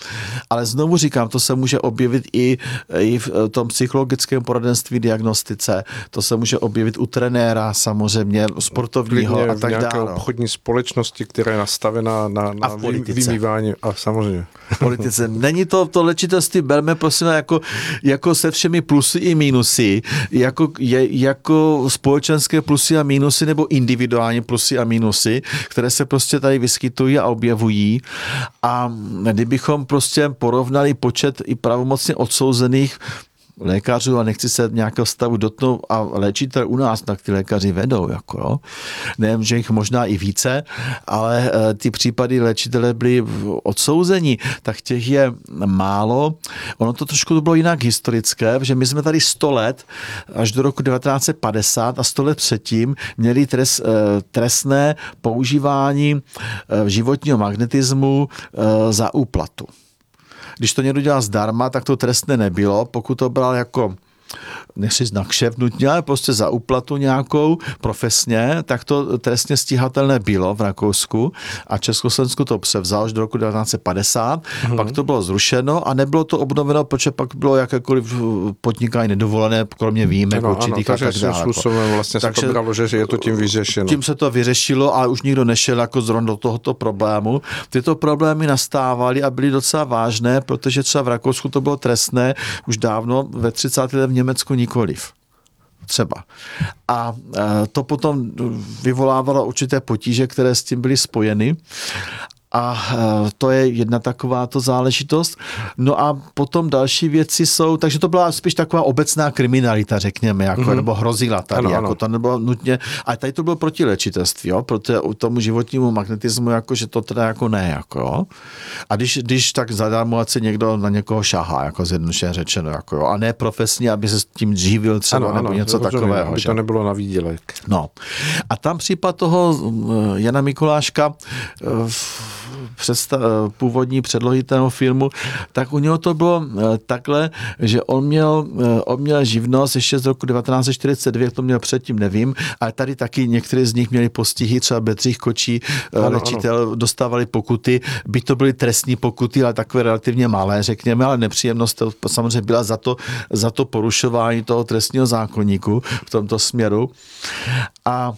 ale znovu říkám, to se může objevit i i v tom psychologickém poradenství, diagnostice. To se může objevit u trenéra samozřejmě, sportovního Klidně a tak dále. obchodní společnosti, která je nastavená na, na A vymývání. A samozřejmě. v politice. Není to, to léčitelství, berme prosím jako, jako se všemi plusy i mínusy, jako, je, jako společenské plusy a mínusy nebo individuální plusy a mínusy, které se prostě tady vyskytují a objevují. A kdybychom prostě porovnali počet i pravomocně odsouzených lékařů a nechci se nějakého stavu dotknout a léčitel u nás, tak ty lékaři vedou, jako jo. Nevím, že jich možná i více, ale eh, ty případy léčitele byli v- odsouzeni, tak těch je málo. Ono to trošku bylo jinak historické, že my jsme tady 100 let, až do roku 1950 a 100 let předtím měli trest, eh, trestné používání eh, životního magnetismu za úplatu. Když to někdo dělal zdarma, tak to trestné nebylo. Pokud to bral jako nechci znak šéf nutně, ale prostě za úplatu nějakou profesně, tak to trestně stíhatelné bylo v Rakousku a Československu to převzal až do roku 1950, Mhm. pak to bylo zrušeno a nebylo to obnoveno, protože pak bylo jakékoliv podnikání nedovolené, kromě výjimek Ano, ano, určitých a takže tak dále. způsobem vlastně se to Takže- bralo, že je to tím vyřešeno. tím se to vyřešilo a už nikdo nešel jako zrovna do tohoto problému. Tyto problémy nastávaly a byly docela vážné, protože třeba v Rakousku to bylo trestné už dávno, ve 30. letech v Německu nikoliv. Třeba. A e, to potom vyvolávalo určité potíže, které s tím byly spojeny. A e, to je jedna takováto záležitost. No a potom další věci jsou, takže to byla spíš taková obecná kriminalita, řekněme, jako, mm-hmm. nebo hrozila tady, Ano, ano, jako ano. to nebylo nutně, a tady to bylo proti léčitelství, jo, proti tomu životnímu magnetismu, jako, že to teda jako ne, jako, jo. A když, když tak zadarmo, ať se někdo na někoho šahá, jako zjednodušeně řečeno, jako, jo, a ne profesně, aby se s tím živil třeba, nebo něco rozumím, takového. Aby že? to nebylo na výdělek. No. A tam případ toho mm, Jana Mikuláška eh, v předsta- eh, původní předlohy toho filmu, tak u něho to bylo eh, takhle, že on měl, eh, on měl živnost ještě z roku 1942, to měl předtím, nevím, ale tady taky některé z nich měli postihy, třeba Bedřich Kočí, Ano, léčitel, dostávali pokuty, by to byly trestní pokuty, ale takové relativně malé, řekněme, ale nepříjemnost to samozřejmě byla za to, za to porušování toho trestního zákonníku v tomto směru. A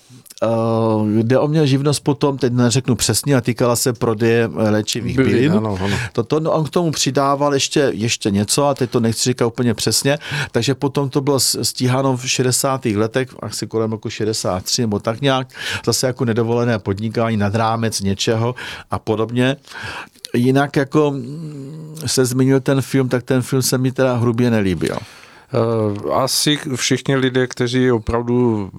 Uh, kde o měl živnost potom, teď neřeknu přesně, a týkala se prodeje eh, léčivých Bylin, bylin. ano, ano. Toto, no, on k tomu přidával ještě, ještě něco, a teď to nechci říkat úplně přesně, takže potom to bylo stíháno v 60. letech, asi kolem roku 63 nebo tak nějak, zase jako nedovolené podnikání nad rámec něčeho a podobně. Jinak jako mm, se zmínil ten film, tak ten film se mi teda hrubě nelíbil. Eh, Asi všichni lidé, kteří opravdu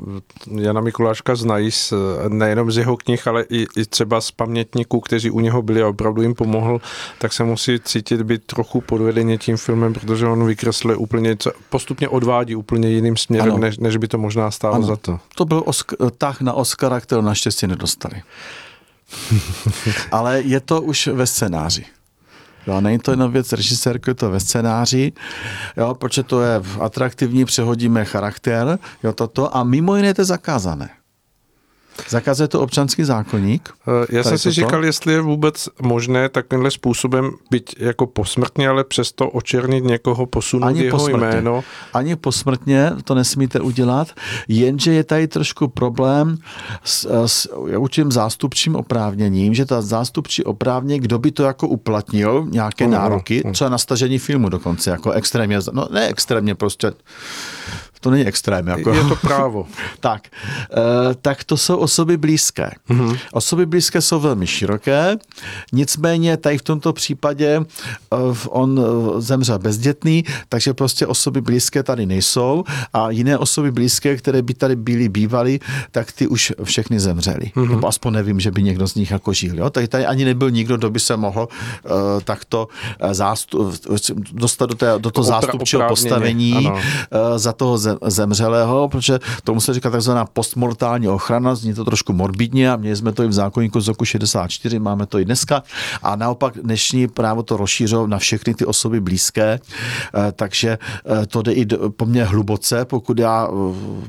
Jana Mikuláška znají, z, nejenom z jeho knih, ale i, i třeba z pamětníků, kteří u něho byli a opravdu jim pomohl, tak se musí cítit být trochu podvedeně tím filmem, protože on vykresluje úplně, postupně odvádí úplně jiným směrem, Ano. než, než by to možná stálo Ano. za to. To byl Osk- tah na Oscara, kterou naštěstí nedostali. Ale je to už ve scénáři. Jo, není to jenom věc režisérky, je to ve scénáři, jo, protože to je atraktivní, přehodíme charakter, jo, toto, a mimo jiné je to zakázané. Zakazuje to občanský zákonník. Eh, Já jsem si toto? říkal, jestli je vůbec možné takovýmhle způsobem, byť jako posmrtně, ale přesto očernit někoho, posunout Ani jeho posmrtně. jméno. Ani posmrtně to nesmíte udělat, jenže je tady trošku problém s, s určitým zástupčím oprávněním, že ta zástupčí oprávnění, kdo by to jako uplatnil, nějaké Ano, nároky, ano. třeba na stažení filmu dokonce, jako extrémně, no ne extrémně prostě, to není extrém, jako. Je to právo. tak, eh, tak to jsou osoby blízké. Mm-hmm. Osoby blízké jsou velmi široké, nicméně tady v tomto případě eh, on eh, zemřel bezdětný, takže prostě osoby blízké tady nejsou a jiné osoby blízké, které by tady byly bývaly, tak ty už všechny zemřely. Mm-hmm. Nebo aspoň nevím, že by někdo z nich jako žil. Jo? Tady, tady ani nebyl nikdo, kdo by se mohl uh, takto zástup, dostat do, té, do toho Opra- zástupčího postavení ano. uh, za toho zemřelého, protože tomu se říká takzvaná postmortální ochrana, zní to trošku morbidně a měli jsme to i v zákonníku z roku 64, máme to i dneska a naopak dnešní právo to rozšířilo na všechny ty osoby blízké, eh, takže eh, to jde i po mně hluboce, pokud já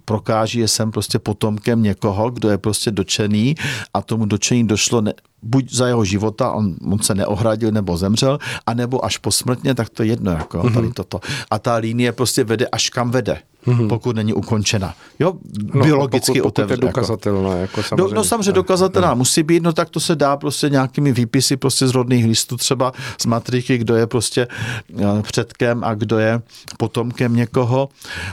prokáží, že jsem prostě potomkem někoho, kdo je prostě dočený a tomu dočení došlo ne, buď za jeho života, on, on se neohradil nebo zemřel, anebo až posmrtně, tak to je jedno, jako mm-hmm. tady toto. A ta linie prostě vede až kam vede mm-hmm. pokud není ukončena. Jo, no, biologicky pokud, pokud je dokazatelná. Jako samozřejmě. No, no samozřejmě dokazatelná no. musí být, no tak to se dá prostě nějakými výpisy prostě z rodných listů, třeba z matriky, kdo je prostě eh, předkem a kdo je potomkem někoho.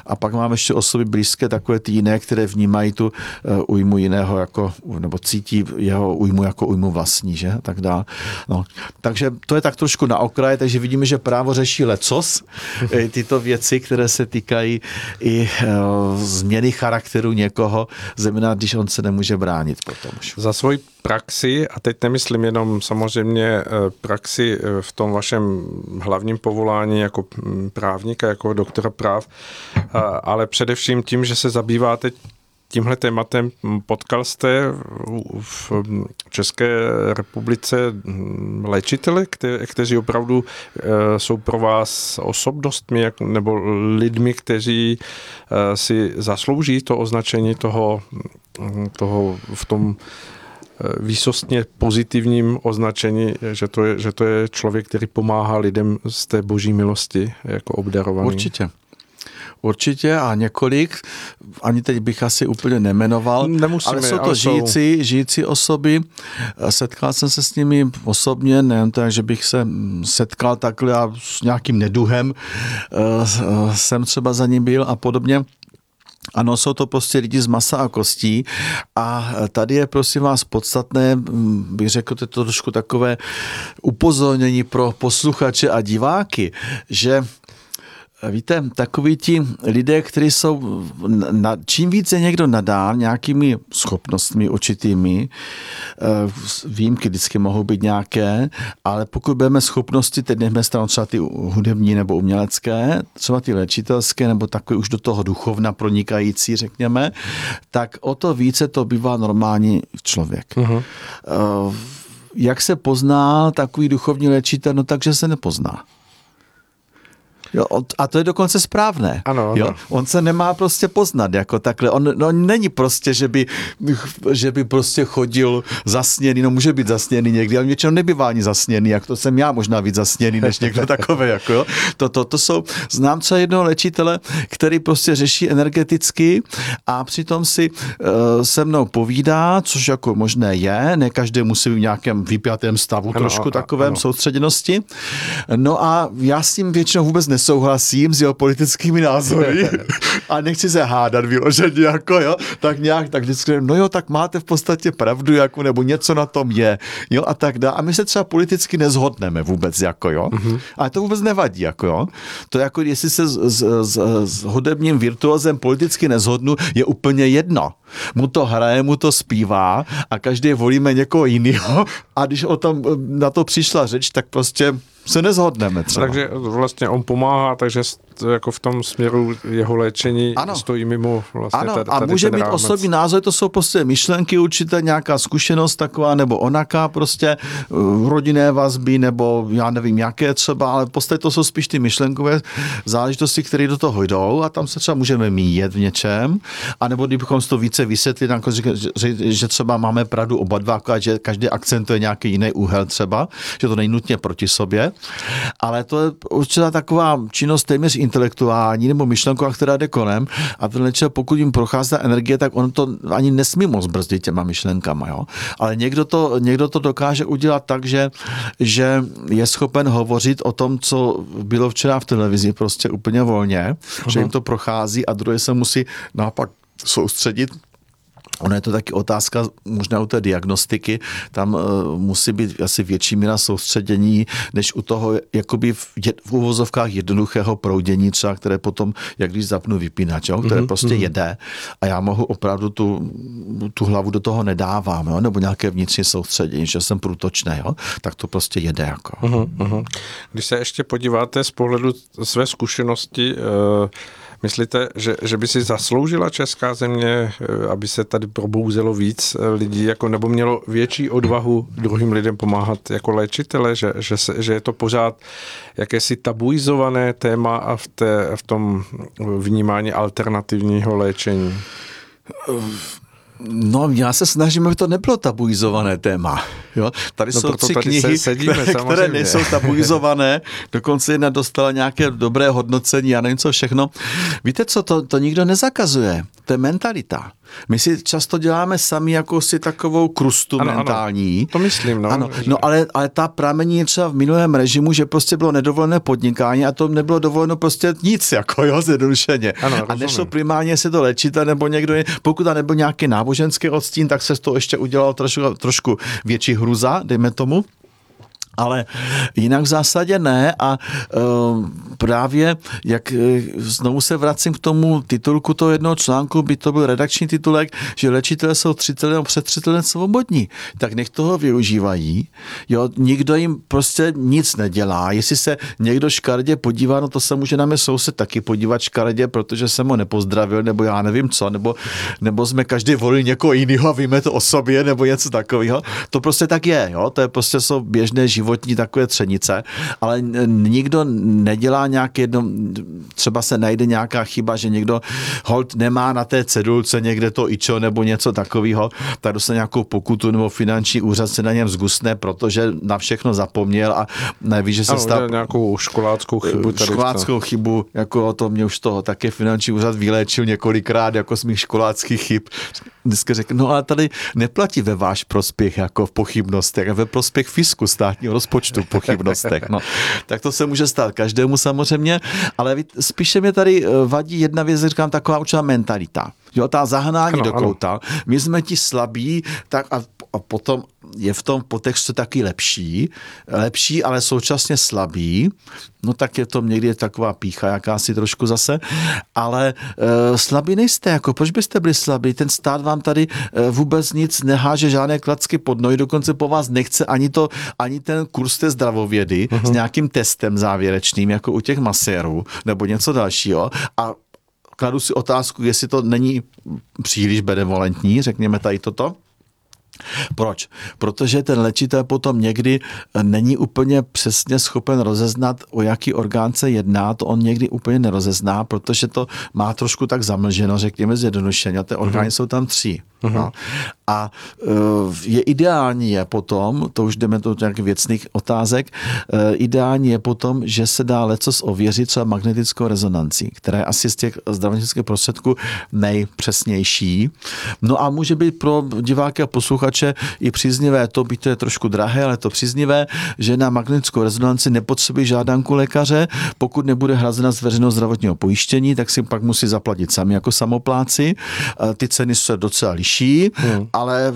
A pak máme ještě osoby blízké, takové ty jiné, které vnímají tu uh, újmu jiného, jako, nebo cítí jeho újmu jako újmu vlastní, že? Tak dál. No. Takže to je tak trošku na okraji, takže vidíme, že právo řeší lecos, tyto věci, které se týkají i eh, změny charakteru někoho, zejména když on se nemůže bránit potom už. Za svoji praxi, a teď nemyslím jenom samozřejmě eh, praxi eh, v tom vašem hlavním povolání jako hm, právníka, jako doktora práv, ale především tím, že se zabýváte tímhle tématem potkal jste v České republice léčitele, kte, kteří opravdu e, jsou pro vás osobnostmi nebo lidmi, kteří e, si zaslouží to označení toho, toho v tom e, výsostně pozitivním označení, že to, je, že to je člověk, který pomáhá lidem z té boží milosti jako obdarovaný. Určitě. Určitě a několik, ani teď bych asi úplně nemenoval, Nemusíme, ale jsou to ale žijící, jsou... žijící osoby. Setkal jsem se s nimi osobně, nejen tak, že bych se setkal takhle a s nějakým neduhem eh, jsem třeba za ním byl a podobně. Ano, jsou to prostě lidi z masa a kostí a tady je prosím vás podstatné, bych řekl, to je to trošku takové upozornění pro posluchače a diváky, že Víte, takoví ti lidé, kteří jsou, na, čím více někdo nadá nějakými schopnostmi určitými, eh, výjimky vždycky mohou být nějaké, ale pokud budeme schopnosti, teď nechme stranou třeba ty hudební nebo umělecké, třeba ty léčitelské, nebo takové už do toho duchovna pronikající, řekněme, tak o to více to bývá normální člověk. Uh-huh. Jak se pozná takový duchovní léčitel? No takže se nepozná. Jo, a to je dokonce správné. Ano, ano. Jo, on se nemá prostě poznat jako takhle. On, no, není prostě, že by, že by prostě chodil zasněný, no může být zasněný někdy, ale většinou nebývá ani zasněný, jak to jsem já možná víc zasněný, než někdo takové. Jako, jo. To, to, to jsou, znám třeba jednoho léčitele, který prostě řeší energeticky a přitom si uh, se mnou povídá, což jako možné je, ne každý musí v nějakém vypjatém stavu, ano, trošku takovém ano. soustředěnosti. No a já s tím většinou vůbec nesouhlasím s jeho politickými názory a nechci se hádat vyloženě, jako jo, tak nějak, tak vždycky, no jo, tak máte v podstatě pravdu, jako, nebo něco na tom je, jo, a tak dále. A my se třeba politicky nezhodneme vůbec, jako jo, mm-hmm. ale to vůbec nevadí, jako jo. To jako, jestli se s, s, s, s hudebním virtuozem politicky nezhodnu, je úplně jedno. Mu to hraje, mu to zpívá a každý volíme někoho jiného a když o tom na to přišla řeč, tak prostě se nezhodneme třeba. Takže vlastně on pomáhá, takže jako v tom směru jeho léčení ano. stojí mimo vlastně ano, tady, a může mít rámec. osobní názor, to jsou prostě myšlenky určitě, nějaká zkušenost taková nebo onaká prostě uh, rodinné vazby nebo já nevím jaké třeba, ale v podstatě to jsou spíš ty myšlenkové záležitosti, které do toho jdou a tam se třeba můžeme míjet v něčem, anebo kdybychom to více vysvětlili, jako, že, že, že třeba máme pravdu oba dva, že každý akcentuje nějaký jiný úhel třeba, že to není nutně proti sobě, ale to je určitá taková činnost téměř intelektuální nebo myšlenková, která jde konem a ten člověk, pokud jim prochází ta energie, tak on to ani nesmí moc brzdit těma myšlenkama. Jo? Ale někdo to, někdo to dokáže udělat tak, že, že je schopen hovořit o tom, co bylo včera v televizi prostě úplně volně, uh-huh. že jim to prochází a druhý se musí naopak soustředit Ono je to taky otázka možná u té diagnostiky, tam uh, musí být asi větší míra soustředění, než u toho jakoby v, je, v uvozovkách jednoduchého proudění třeba, které potom, jak když zapnu vypínač, jo, které mm-hmm. prostě mhm. jede a já mohu opravdu tu, tu hlavu do toho nedávám, jo, nebo nějaké vnitřní soustředění, že jsem průtočný, jo, tak to prostě jede. Jako. Mm-hmm. Když se ještě podíváte z pohledu své zkušenosti, uh, Myslíte, že, že by si zasloužila česká země, eh, aby se tady probouzelo víc eh, lidí, jako, nebo mělo větší odvahu druhým lidem pomáhat jako léčitele, že, že, se, že je to pořád jakési tabuizované téma a v, té, v tom vnímání alternativního léčení? No, já se snažím, aby to nebylo tabuizované téma. Jo? Tady no, jsou tři tady knihy, sedíme, které, které nejsou tabuizované. Dokonce jedna dostala nějaké dobré hodnocení a nevím co všechno. Víte co, to, to nikdo nezakazuje. To je mentalita. My si často děláme sami jakousi takovou krustu ano, mentální. Ano, to myslím, no. Ano, no ale, ale ta pramení je třeba v minulém režimu, že prostě bylo nedovolené podnikání a to nebylo dovoleno prostě nic, jako jo, zjednodušeně. Ano, a nešlo primárně se to léčit, nebo někdo, pokud tam nebyl nějaký náboženský odstín, tak se z toho ještě udělalo trošku, trošku větší hruza, dejme tomu ale jinak v zásadě ne a uh, právě, jak e, znovu se vracím k tomu titulku toho jednoho článku, by to byl redakční titulek, že léčitelé jsou 30 let před 30 let svobodní, tak nech toho využívají. Jo, nikdo jim prostě nic nedělá. Jestli se někdo škaredě podívá, no to se může na mě soused taky podívat škaredě, protože jsem ho nepozdravil, nebo já nevím co, nebo, nebo jsme každý volili někoho jiného a víme to o sobě, nebo něco takového. To prostě tak je, jo? to je prostě jsou běžné životy životní takové třenice, ale nikdo nedělá nějak jedno, třeba se najde nějaká chyba, že někdo hold nemá na té cedulce někde to ičo nebo něco takového, tak dostane nějakou pokutu nebo finanční úřad se na něm zgusne, protože na všechno zapomněl a neví, že se ano, stal... nějakou školáckou chybu. Tady školáckou chybu, jako to mě už toho také finanční úřad vyléčil několikrát jako z mých školáckých chyb. Dneska řekl, no ale tady neplatí ve váš prospěch jako v pochybnostech, ve prospěch fisku státního rozpočtu v pochybnostech. No, tak to se může stát každému samozřejmě, ale spíše mě tady eh, vadí jedna věc, říkám, taková určitá mentalita. Jo, ta zahnání ano, do kouta. Ano. My jsme ti slabí, tak a, a potom je v tom potextu taky lepší, lepší, ale současně slabý, no tak je to někdy taková pícha, jakási trošku zase, ale e, slabý nejste, jako proč byste byli slabí? Ten stát vám tady e, vůbec nic neháže, žádné klacky pod nohy, dokonce po vás nechce ani, to, ani ten kurz té zdravovědy uh-huh. s mhm. nějakým testem závěrečným, jako u těch masérů, nebo něco dalšího a kladu si otázku, jestli to není příliš benevolentní, řekněme tady toto. Proč? Protože ten léčitel potom někdy není úplně přesně schopen rozeznat, o jaký orgán se jedná, to on někdy úplně nerozezná, protože to má trošku tak zamlženo, řekněme zjednodušeně, a ty orgány mm-hmm. jsou tam tři. Mm-hmm. No. A uh, je ideální je potom, to už jdeme do nějakých věcných otázek, uh, ideální je potom, že se dá lecos ověřit třeba magnetickou rezonancí, která je asi z těch zdravotnických prostředků nejpřesnější. No a může být pro diváky a posluchače i příznivé, to by to je trošku drahé, ale to příznivé, že na magnetickou rezonanci nepotřebuje žádanku lékaře, pokud nebude hrazena z veřejného zdravotního pojištění, tak si pak musí zaplatit sami jako samopláci. Ty ceny se docela liší, hmm. ale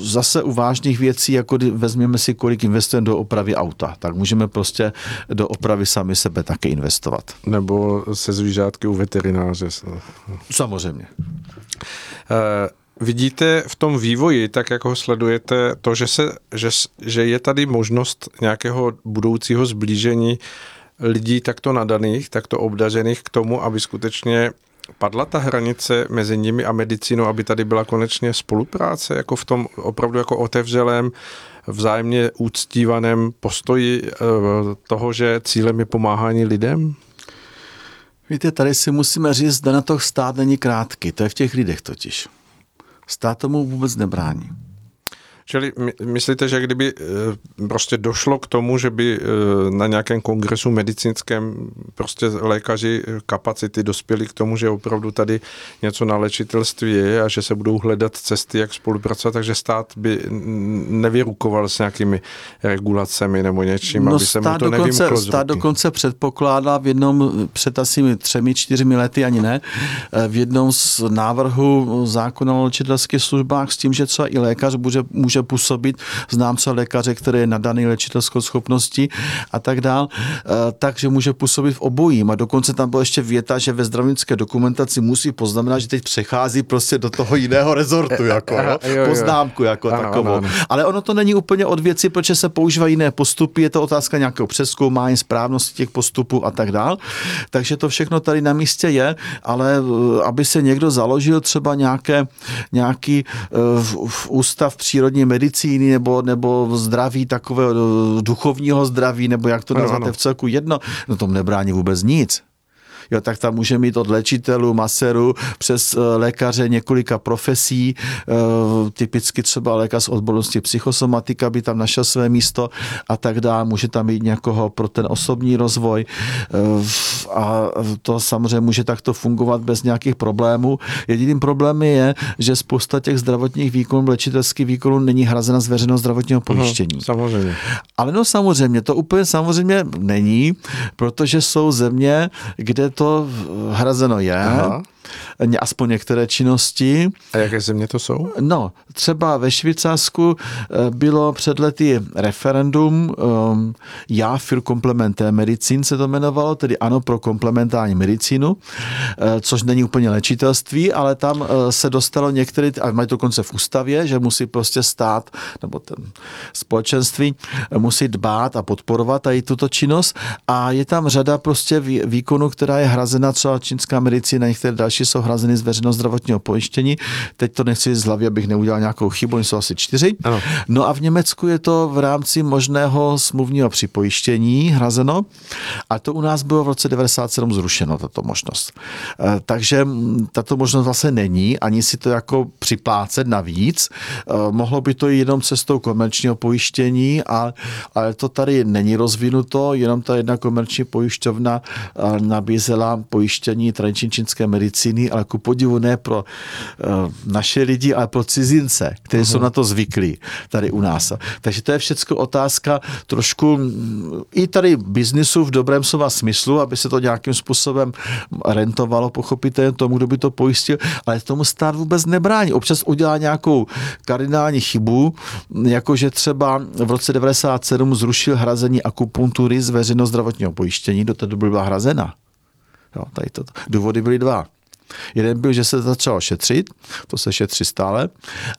zase u vážných věcí, jako vezměme si, kolik investujeme do opravy auta, tak můžeme prostě do opravy sami sebe také investovat. Nebo se zvířátky u veterináře. Samozřejmě. Uh, vidíte v tom vývoji, tak jak ho sledujete, to, že, se, že, že je tady možnost nějakého budoucího zblížení lidí takto nadaných, takto obdařených k tomu, aby skutečně padla ta hranice mezi nimi a medicínou, aby tady byla konečně spolupráce, jako v tom opravdu jako otevřelém, vzájemně úctívaném postoji eh, toho, že cílem je pomáhání lidem? Víte, tady si musíme říct, že na to stát není krátký. To je v těch lidech totiž. Stát tomu vůbec nebrání. Čili myslíte, že kdyby eh, prostě došlo k tomu, že by eh, na nějakém kongresu medicínském prostě lékaři eh, kapacity dospěli k tomu, že opravdu tady něco na léčitelství je a že se budou hledat cesty, jak spolupracovat, takže stát by nevyrukoval s nějakými regulacemi nebo něčím, no aby se mu to dokonce, Stát dokonce předpokládá v jednom, před asi třemi, čtyřmi lety, ani ne, v jednom z návrhu zákona o léčitelských službách s tím, že třeba i lékař může, může může působit. Znám se lékaře, který je nadaný léčitelskou schopností a tak dál, eh, takže může působit v obojím. A dokonce tam byla ještě věta, že ve zdravotnické dokumentaci musí poznamenat, že teď přechází prostě do toho jiného rezortu, jako, jo? poznámku jako ano, takovou. Ano, ano. Ale ono to není úplně od věci, proč se používají jiné postupy, je to otázka nějakého přeskoumání, správnosti těch postupů a tak dál. Takže to všechno tady na místě je, ale eh, aby se někdo založil třeba nějaké, nějaký uh, ústav přírodní medicíny nebo, nebo zdraví takového eh, duchovního zdraví, nebo jak to nazvat, v celku jedno, no tomu nebrání vůbec nic jo, tak tam může mít od léčitelů, maserů přes eh, lékaře několika profesí, eh, typicky třeba lékař odbornosti psychosomatika by tam našel své místo a tak dále. Může tam mít někoho pro ten osobní rozvoj eh, a to samozřejmě může takto fungovat bez nějakých problémů. Jediným problémem je, že spousta těch zdravotních výkonů, léčitelských výkonů není hrazena z veřejného zdravotního pojištění. Aha, samozřejmě. Ale no samozřejmě, to úplně samozřejmě není, protože jsou země, kde to hrazeno je. Aha aspoň některé činnosti. A jaké země to jsou? No, třeba ve Švýcarsku eh, bylo před lety referendum um, Já für komplementé medicín se to jmenovalo, tedy ano pro komplementární medicínu, eh, což není úplně léčitelství, ale tam eh, se dostalo některé, a mají to konce v ústavě, že musí prostě stát, nebo ten společenství musí dbát a podporovat tady tuto činnost a je tam řada prostě výkonů, která je hrazena třeba čínská medicína, některé další další jsou hrazeny z veřejného zdravotního pojištění. Teď to nechci z hlavy, abych neudělal nějakou chybu, jsou asi čtyři. Ano. No a v Německu je to v rámci možného smluvního připojištění hrazeno a to u nás bylo v roce 97 zrušeno, tato možnost. E, takže tato možnost vlastně není, ani si to jako připlácet navíc. E, mohlo by to jít jenom cestou komerčního pojištění, a, ale to tady není rozvinuto, jenom ta jedna komerční pojišťovna e, nabízela pojištění tradiční čínské medicíny medicíny, ale ku podivu ne pro uh, naše lidi, ale pro cizince, kteří uh-huh. jsou mhm. na to zvyklí tady u nás. Takže to je všechno otázka trošku mm, i tady biznisu v dobrém slova smyslu, aby se to nějakým způsobem rentovalo pochopitelně tomu, kdo by to pojistil, ale tomu stát vůbec nebrání. Občas udělá nějakou kardinální chybu, jakože třeba v roce 97 zrušil hrazení akupunktury z veřejného zdravotního pojištění, do té doby byla hrazena. Jo, tady to. Důvody byly dva. Jeden byl, že se začalo šetřit, to se šetří stále,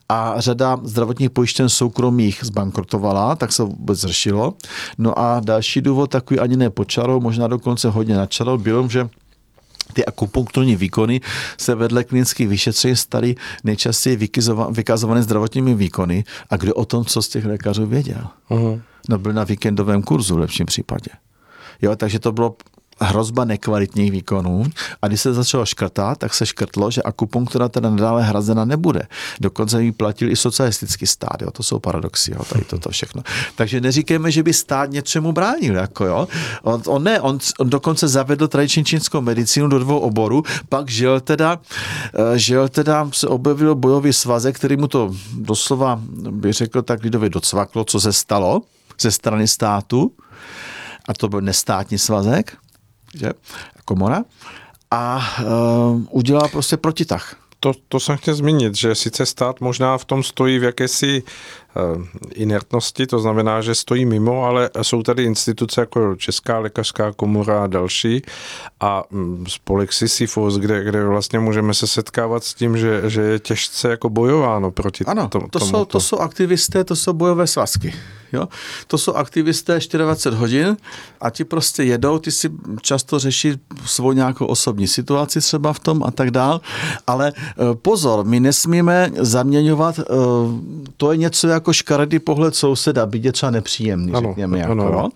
a řada zdravotních pojištěn soukromých zbankrotovala, tak se vůbec zřešilo. No a další důvod, takový ani ne počarou, možná dokonce hodně načarou, byl, že ty akupunkturní výkony se vedle klinických vyšetření staly nejčastěji vykazované zdravotními výkony. A kdo o tom, co z těch lékařů věděl? Uh-huh. No byl na víkendovém kurzu v lepším případě. Jo, takže to bylo hrozba nekvalitních výkonů a když se začalo škrtat, tak se škrtlo, že akupunktura teda nadále hrazena nebude. Dokonce jí platil i socialistický stát, jo? to jsou paradoxy, jo? tady toto všechno. Takže neříkejme, že by stát něčemu bránil, jako jo. On, on ne, on, on dokonce zavedl tradiční čínskou medicínu do dvou oborů, pak žil teda, eh, žil teda se objevil bojový svazek, který mu to doslova, bych řekl tak lidově docvaklo, co se stalo ze strany státu, a to byl nestátní svazek, že, komora, a uh, udělá prostě protitah. To, to jsem chtěl zmínit, že sice stát možná v tom stojí v jakési inertnosti, to znamená, že stojí mimo, ale jsou tady instituce jako Česká lékařská komora a další a mm, spolek Sisyphos, kde, kde vlastně můžeme se setkávat s tím, že, že je těžce jako bojováno proti ano, tomu. to jsou, to jsou aktivisté, to jsou bojové svazky. Jo? To jsou aktivisté 24 hodin a ti prostě jedou, ty si často řeší svou nějakou osobní situaci třeba v tom a tak dál, ale eh, pozor, my nesmíme zaměňovat, eh, to je něco jako jako škaredý pohled souseda, byť je třeba nepříjemný, ano, řekněme. Jako, ano, ano.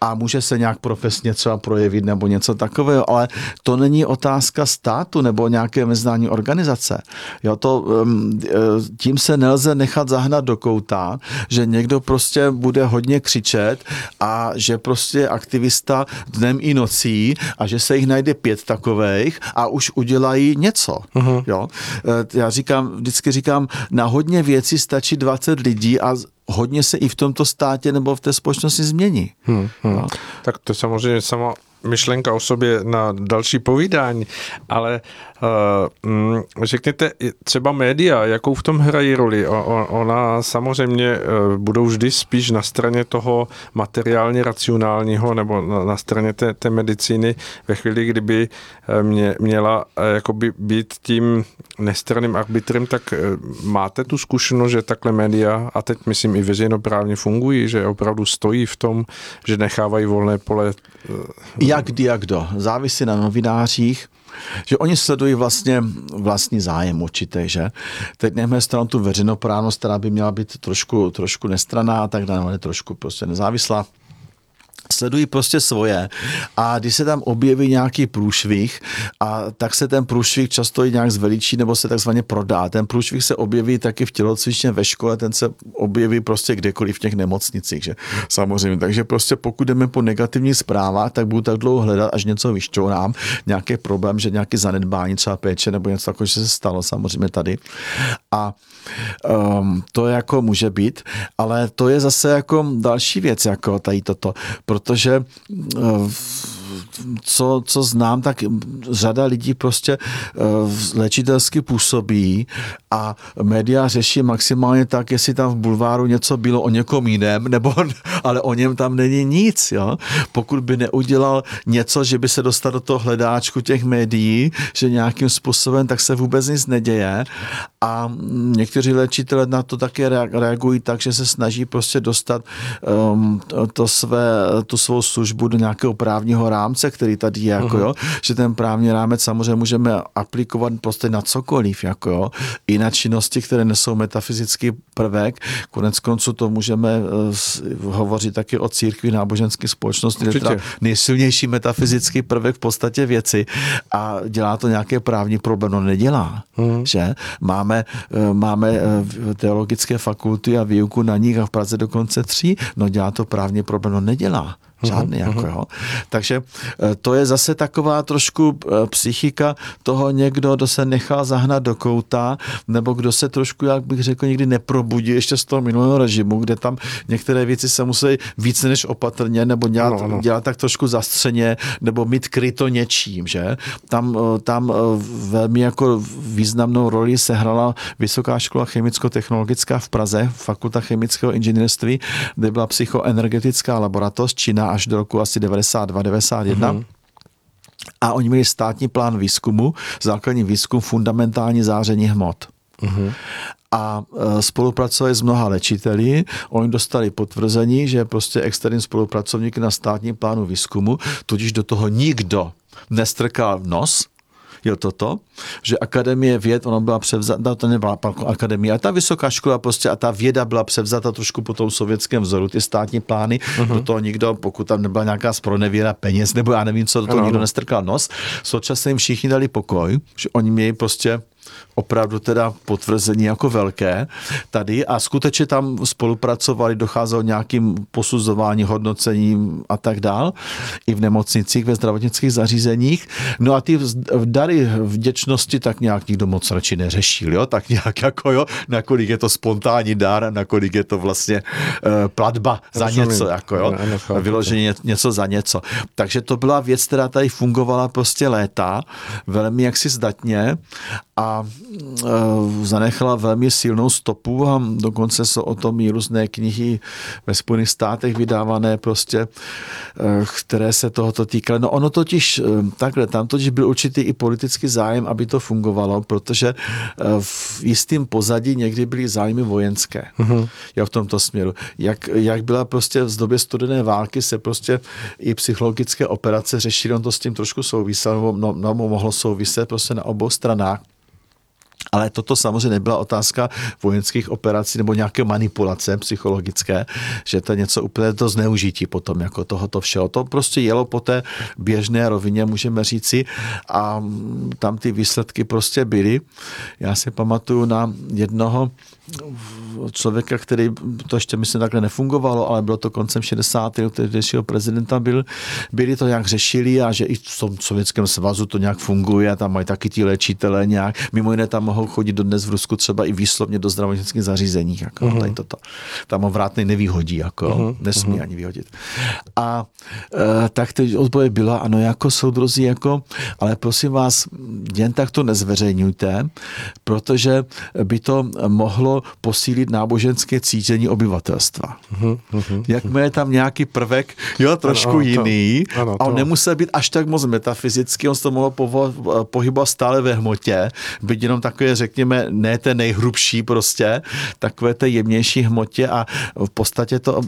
A může se nějak profesně třeba projevit nebo něco takového, ale to není otázka státu nebo nějaké mezinárodní organizace. Jo, to, e, tím se nelze nechat zahnat do kouta, že někdo prostě bude hodně křičet a že prostě aktivista dnem i nocí a že se jich najde pět takových a už udělají něco. Uh-huh. Jo? E, já říkám, vždycky říkám, na hodně věcí stačí 20 lidí, lidí a hodně se i v tomto státě nebo v té společnosti změní. Hmm, hmm. No. Tak to samozřejmě sama myšlenka o sobě na další povídání, ale Uh, řekněte, třeba média, jakou v tom hrají roli? O, ona samozřejmě uh, budou vždy spíš na straně toho materiálně racionálního nebo na, na straně té, té medicíny ve chvíli, kdyby mě, měla jakoby být tím nestranným arbitrem, tak máte tu zkušenost, že takhle média, a teď myslím i veřejnoprávně fungují, že opravdu stojí v tom, že nechávají volné pole? Jak kdy, jak kdo. Závisí na novinářích, že oni sledují vlastně vlastní zájem určitě, že? Teď nechme stranu tu veřejnoprávnost, která by měla být trošku, trošku nestraná a tak dále, trošku prostě nezávislá sledují prostě svoje a když se tam objeví nějaký průšvih a tak se ten průšvih často i nějak zveličí nebo se takzvaně prodá. Ten průšvih se objeví taky v tělocvičně ve škole, ten se objeví prostě kdekoliv v těch nemocnicích, že samozřejmě. Takže prostě pokud jdeme po negativních zprávách, tak budu tak dlouho hledat, až něco vyšťounám, nějaký problém, že nějaký zanedbání třeba péče nebo něco takového, že se stalo samozřejmě tady. A um, to jako může být, ale to je zase jako další věc, jako tady toto, protože uh, co, co znám, tak řada lidí prostě uh, léčitelsky působí a média řeší maximálně tak, jestli tam v bulváru něco bylo o někom jiném, nebo, ale o něm tam není nic. Jo? Pokud by neudělal něco, že by se dostal do toho hledáčku těch médií, že nějakým způsobem, tak se vůbec nic neděje a někteří léčitelé na to také reagují tak, že se snaží prostě dostat um, to své, tu svou službu do nějakého právního rámce, který tady je, jako jo, že ten právní rámec samozřejmě můžeme aplikovat prostě na cokoliv, jako jo, i na činnosti, které nesou metafyzický prvek. Konec konců to můžeme uh, hovořit taky o církvi náboženské společnosti, je nejsilnější metafyzický prvek v podstatě věci a dělá to nějaké právní problém, no nedělá, hmm. že? Máme, uh, máme uh, teologické fakulty a výuku na nich a v Praze dokonce tři, no dělá to právně problém, no nedělá. Žádný, uh-huh. jako jo. Takže eh, to je zase taková trošku eh, psychika toho někdo, kdo se nechá zahnat do kouta, nebo kdo se trošku, jak bych řekl, někdy neprobudí ještě z toho minulého režimu, kde tam některé věci se musí víc než opatrně, nebo dělat, no, no. dělat tak trošku zastřeně, nebo mít kryto něčím, že? Tam, eh, tam velmi jako významnou roli sehrala Vysoká škola chemicko-technologická v Praze, Fakulta chemického inženýrství, kde byla psychoenergetická laboratoř, Čína až do roku asi 92-91. Mm-hmm. A oni měli státní plán výzkumu, základní výzkum fundamentální záření hmot. Mm-hmm a e, spolupracovali s mnoha léčiteli. Oni dostali potvrzení, že prostě externí spolupracovník na státním plánu výzkumu, tudíž do toho nikdo nestrkal nos, jo toto, že Akademie věd, ona byla převzata, to nebyla akademie, a ta vysoká škola prostě a ta věda byla převzata trošku po tom sovětském vzoru, ty státní plány, uh-huh. do toho nikdo, pokud tam nebyla nějaká spronevěra peněz, nebo já nevím co, do toho ano, nikdo nestrkal nos, současně jim všichni dali pokoj, že oni měli prostě opravdu teda potvrzení jako velké tady a skutečně tam spolupracovali, docházelo nějakým posuzování, hodnocením a tak dál, i v nemocnicích, ve zdravotnických zařízeních. No a ty dary vděčnosti tak nějak nikdo moc radši neřešil, jo? tak nějak jako jo, nakolik je to spontánní dar, nakolik je to vlastně uh, platba za Rozumím. něco, jako jo, vyloženě něco za něco. Takže to byla věc, která tady fungovala prostě léta, velmi jaksi zdatně a e, zanechala velmi silnou stopu a dokonce jsou o tom i různé knihy ve Spojených státech vydávané prostě, e, které se tohoto týkaly. No ono totiž e, takhle, tam totiž byl určitý i politický zájem, aby to fungovalo, protože v jistém pozadí někdy byly zájmy vojenské. Uh-huh. Jo, v tomto směru. Jak, jak byla prostě v době studené války se prostě i psychologické operace řešily, on to s tím trošku souviselo, no, no, mohlo souviset prostě na obou stranách. Ale toto samozřejmě nebyla otázka vojenských operací nebo nějaké manipulace psychologické, že to je něco úplně to zneužití potom jako tohoto všeho. To prostě jelo po té běžné rovině, můžeme říci, a tam ty výsledky prostě byly. Já si pamatuju na jednoho člověka, který to ještě myslím takhle nefungovalo, ale bylo to koncem 60. let, tehdejšího prezidenta byl, byli to nějak řešili a že i v tom sovětském svazu to nějak funguje a tam mají taky ti léčitelé nějak, mimo jiné tam mohou mohou chodit dodnes v Rusku třeba i výslovně do zdravotnických zařízení. Jako, uh-huh. tady toto. Tam ho vrátný nevyhodí, jako, uh-huh. nesmí uh-huh. ani vyhodit. A e, tak teď odpověď byla, ano, jako soudrozí, jako, ale prosím vás, jen tak to nezveřejňujte, protože by to mohlo posílit náboženské cítění obyvatelstva. Uh-huh. Jakmile je tam nějaký prvek, jo, trošku ano, jiný, to, ano, to. a on nemusel být až tak moc metafyzický, on se to mohl pohybovat stále ve hmotě, byť jenom takové, řekněme, ne té nejhrubší prostě, takové té jemnější hmotě a v podstatě to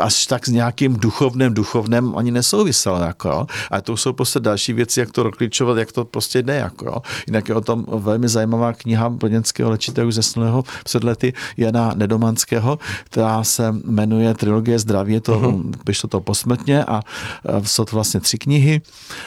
až tak s nějakým duchovným, duchovným ani nesouviselo. Jako, a to jsou prostě další věci, jak to rozklíčovat, jak to prostě jde. Jako, Jinak je o tom velmi zajímavá kniha brněnského léčitele zesnulého před lety Jana Nedomanského, která se jmenuje Trilogie zdraví, je to, uh-huh. to posmrtně a jsou to vlastně tři knihy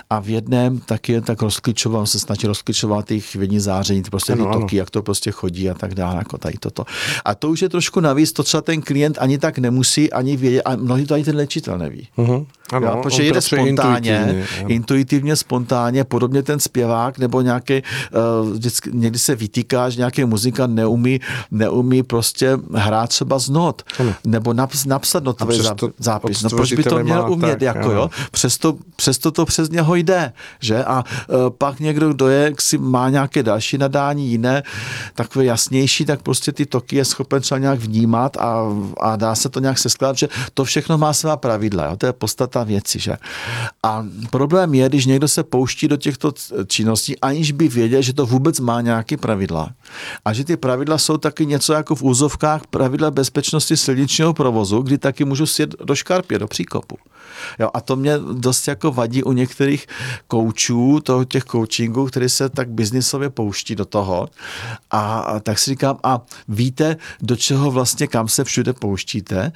a v jedné taky tak rozklíčoval, se snaží rozklíčovat ty chvění záření, ty prostě ano, ano. jak to prostě chodí a tak dále, jako tady toto. A to už je trošku navíc, to třeba ten klient ani tak nemusí ani vědět, a mnohdy to ani ten léčitel neví. Uh-huh. Ano, jo, protože jede spontánně, intuitivně, intuitivně, spontánně, podobně ten zpěvák nebo nějaký, uh, vždycky, někdy se vytýká, že nějaký muzika neumí, neumí prostě hrát třeba z not, ano. nebo naps, napsat notový zápis. No proč by to měl umět, tak, jako jo? Přesto, přesto to přes něho jde, že? A uh, pak někdo, kdo je, si má nějaké další nadání, jiné, takové jasnější, tak prostě ty toky je schopen třeba nějak vnímat a, a dá se to nějak seskládat, že to všechno má svá pravidla, jo? to je podstata věci. Že? A problém je, když někdo se pouští do těchto činností, aniž by věděl, že to vůbec má nějaké pravidla. A že ty pravidla jsou taky něco jako v úzovkách pravidla bezpečnosti silničního provozu, kdy taky můžu sjet do škarpě, do příkopu. Jo, a to mě dost jako vadí u některých koučů, toho těch coachingů, který se tak biznisově pouští do toho. A, a tak si říkám, a víte, do čeho vlastně, kam se všude pouštíte?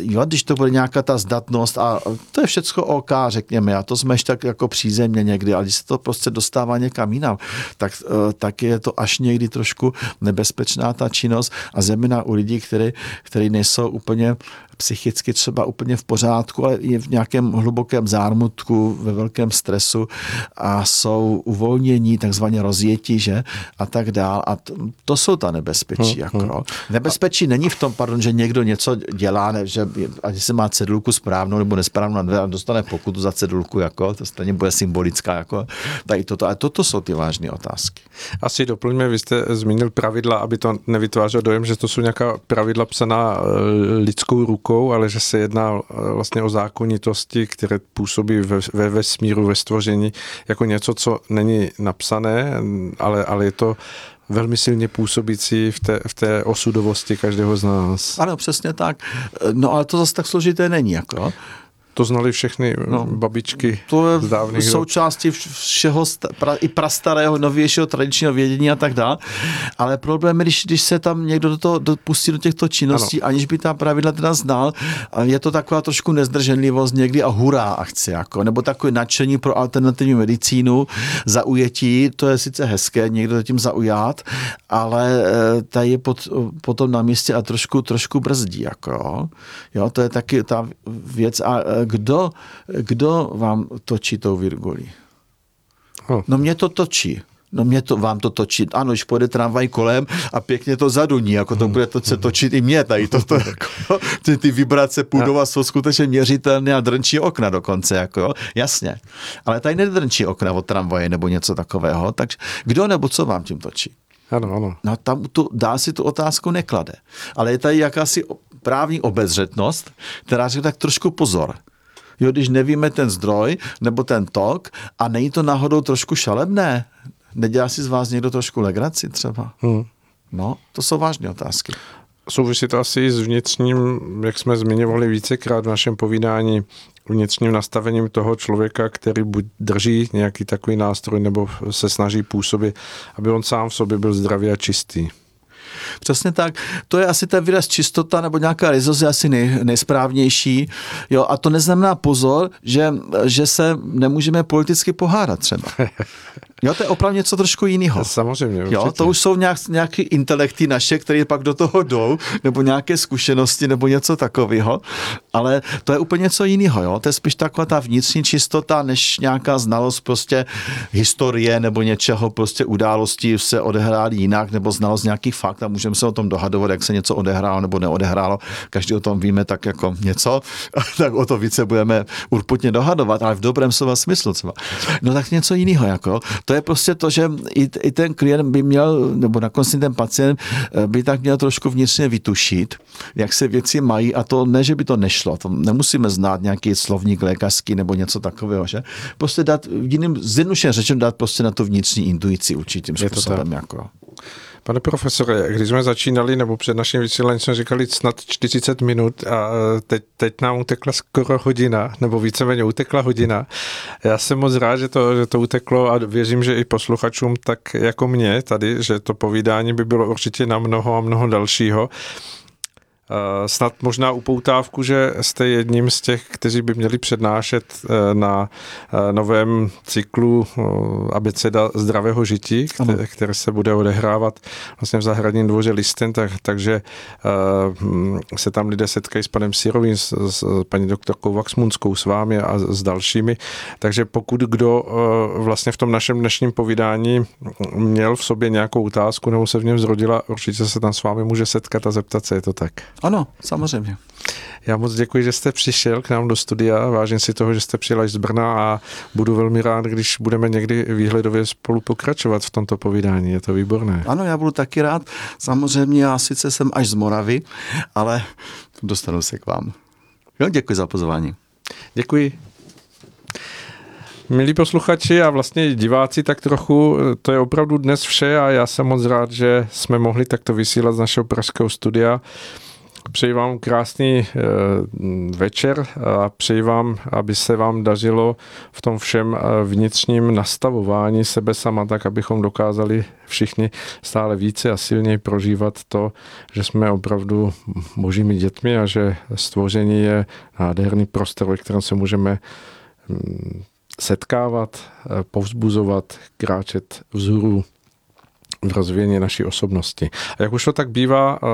Jo, když to bude nějaká ta zdatnost a to je všecko OK, řekněme, a to jsme tak jako přízemně někdy, ale když se to prostě dostává někam jinam, tak, eh, tak je to až někdy trošku nebezpečná ta činnost a zejména u lidí, který, který nejsou úplně psychicky třeba úplně v pořádku, ale je v nějakém hlubokém zármutku, ve velkém stresu a jsou uvolnění, takzvaně rozjetí, že? A tak dál. A to, to jsou ta nebezpečí. Hmm, jako. Hmm. Nebezpečí není v tom, pardon, že někdo něco dělá, ne, že ať se má cedulku správnou nebo nesprávnou a dostane pokutu za cedulku, jako, to stejně bude symbolická. Jako, tady toto. A toto jsou ty vážné otázky. Asi doplňme, vy jste zmínil pravidla, aby to nevytvářelo dojem, že to jsou nějaká pravidla psaná eh, lidskou rukou rukou, ale že se jedná eh, vlastně o zákonitosti, které působí ve, ve vesmíru, ve stvoření, jako něco, co není napsané, ale, ale je to velmi silně působící v té, v té osudovosti každého z nás. Ano, přesně tak. No ale to zase tak složité není. Jako. To znali všechny no, babičky To je z dávných součástí všeho, pra, i prastarého, novějšího tradičního vědění a tak dále. Ale problém je, když, když se tam někdo do toho dopustí do těchto činností, ano. aniž by ta pravidla teda znal, je to taková trošku nezdrženlivost někdy a hurá akce, jako, nebo takové nadšení pro alternativní medicínu, zaujetí, to je sice hezké, někdo tím zaujat, ale eh, tady je pot, potom na místě a trošku, trošku brzdí, jako, jo, to je taky ta věc a kdo, kdo vám točí tou virgulí? Oh. No mě to točí. No mě to, vám to točí. Ano, když pojede tramvaj kolem a pěkně to zaduní, jako to bude to se točit i mě tady. To, to, jako, ty, ty vibrace půdova jsou skutečně měřitelné a drnčí okna dokonce, jako jo. jasně. Ale tady nedrnčí okna od tramvaje nebo něco takového, takže kdo nebo co vám tím točí? Ano, ano. No tam tu, dá si tu otázku neklade. Ale je tady jakási právní obezřetnost, která říká tak trošku pozor jo, když nevíme ten zdroj nebo ten tok a není to náhodou trošku šalebné, nedělá si z vás někdo trošku legraci třeba? Hmm. No, to jsou vážné otázky. Souvisí to asi s vnitřním, jak jsme zmiňovali vícekrát v našem povídání, vnitřním nastavením toho člověka, který buď drží nějaký takový nástroj nebo se snaží působit, aby on sám v sobě byl zdravý a čistý. Přesně tak. To je asi ten výraz čistota nebo nějaká rizoze asi nej, nejsprávnější. Jo, a to neznamená pozor, že, že se nemůžeme politicky pohádat třeba. Jo, to je opravdu něco trošku jiného. Samozřejmě. Určitě. Jo, to už jsou nějak, nějaké intelekty naše, které pak do toho jdou, nebo nějaké zkušenosti, nebo něco takového, ale to je úplně něco jiného. Jo? To je spíš taková ta vnitřní čistota, než nějaká znalost prostě historie nebo něčeho, prostě událostí se odehrály jinak, nebo znalost nějakých fakt a můžeme se o tom dohadovat, jak se něco odehrálo nebo neodehrálo. Každý o tom víme tak jako něco, tak o to více budeme urputně dohadovat, ale v dobrém slova smyslu třeba. No tak něco jiného. Jako. To je prostě to, že i, i ten klient by měl, nebo na konci ten pacient eh, by tak měl trošku vnitřně vytušit, jak se věci mají a to ne, že by to nešlo. To nemusíme znát nějaký slovník lékařský nebo něco takového, že? Prostě dát, jiným, zjednodušeně řečem, dát prostě na to vnitřní intuici určitým způsobem. Jako. Pane profesore, když jsme začínali, nebo před naším vysíláním jsme říkali snad 40 minut a teď, teď nám utekla skoro hodina, nebo víceméně utekla hodina. Já jsem moc rád, že to, že to uteklo a věřím, že i posluchačům tak jako mě tady, že to povídání by bylo určitě na mnoho a mnoho dalšího. Eh, snad možná upoutávku, že jste jedním z těch, kteří by měli přednášet eh, na eh, novém cyklu abeceda zdravého žití, které, které se bude odehrávat vlastně v zahradním dvoře Listen, tak, takže se tam lidé setkají s panem Sirovým, s, s paní doktorkou Vaxmunskou, s vámi a s dalšími. Takže pokud kdo vlastně v tom našem dnešním povídání měl v sobě nějakou otázku nebo se v něm zrodila, určitě se tam s vámi může setkat a zeptat se, je to tak. Ano, samozřejmě. Já moc děkuji, že jste přišel k nám do studia. Vážím si toho, že jste přijel až z Brna a budu velmi rád, když budeme někdy výhledově spolu pokračovat v tomto povídání. Je to výborné. Ano, já budu taky rád. Samozřejmě já sice jsem až z Moravy, ale dostanu se k vám. Jo, děkuji za pozvání. Děkuji. Milí posluchači a vlastně diváci tak trochu, to je opravdu dnes vše a já jsem moc rád, že jsme mohli takto vysílat z našeho pražského studia. Přeji vám krásný eh, večer a přeji vám, aby se vám dařilo v tom všem eh, vnitřním nastavování sebe sama, tak abychom dokázali všichni stále více a silněji prožívat to, že jsme opravdu božími dětmi a že stvoření je nádherný prostor, ve kterém se můžeme mm, setkávat, eh, povzbuzovat, kráčet vzhůru rozvíjení naší osobnosti. A jak už to tak bývá eh,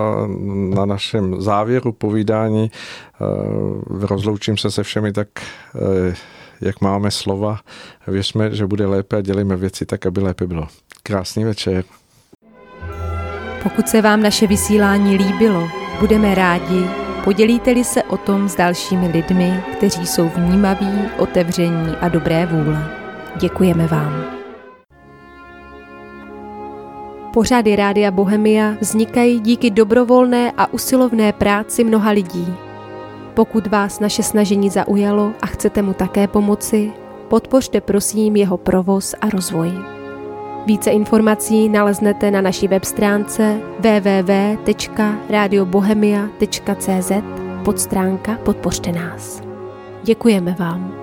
na našem závěru povídání, eh, rozloučím se se všemi tak, eh, jak máme slova. Věřme, že bude lépe a dělíme věci tak, aby lépe bylo. Krásný večer. Pokud se vám naše vysílání líbilo, budeme rádi, podělíte-li se o tom s dalšími lidmi, kteří jsou vnímaví, otevření a dobré vůle. Děkujeme vám. Pořady Rádia Bohemia vznikají díky dobrovolné a usilovné práci mnoha lidí. Pokud vás naše snažení zaujalo a chcete mu také pomoci, podpořte prosím jeho provoz a rozvoj. Více informací naleznete na naší web stránce www.radiobohemia.cz podstránka Podpořte nás. Děkujeme vám.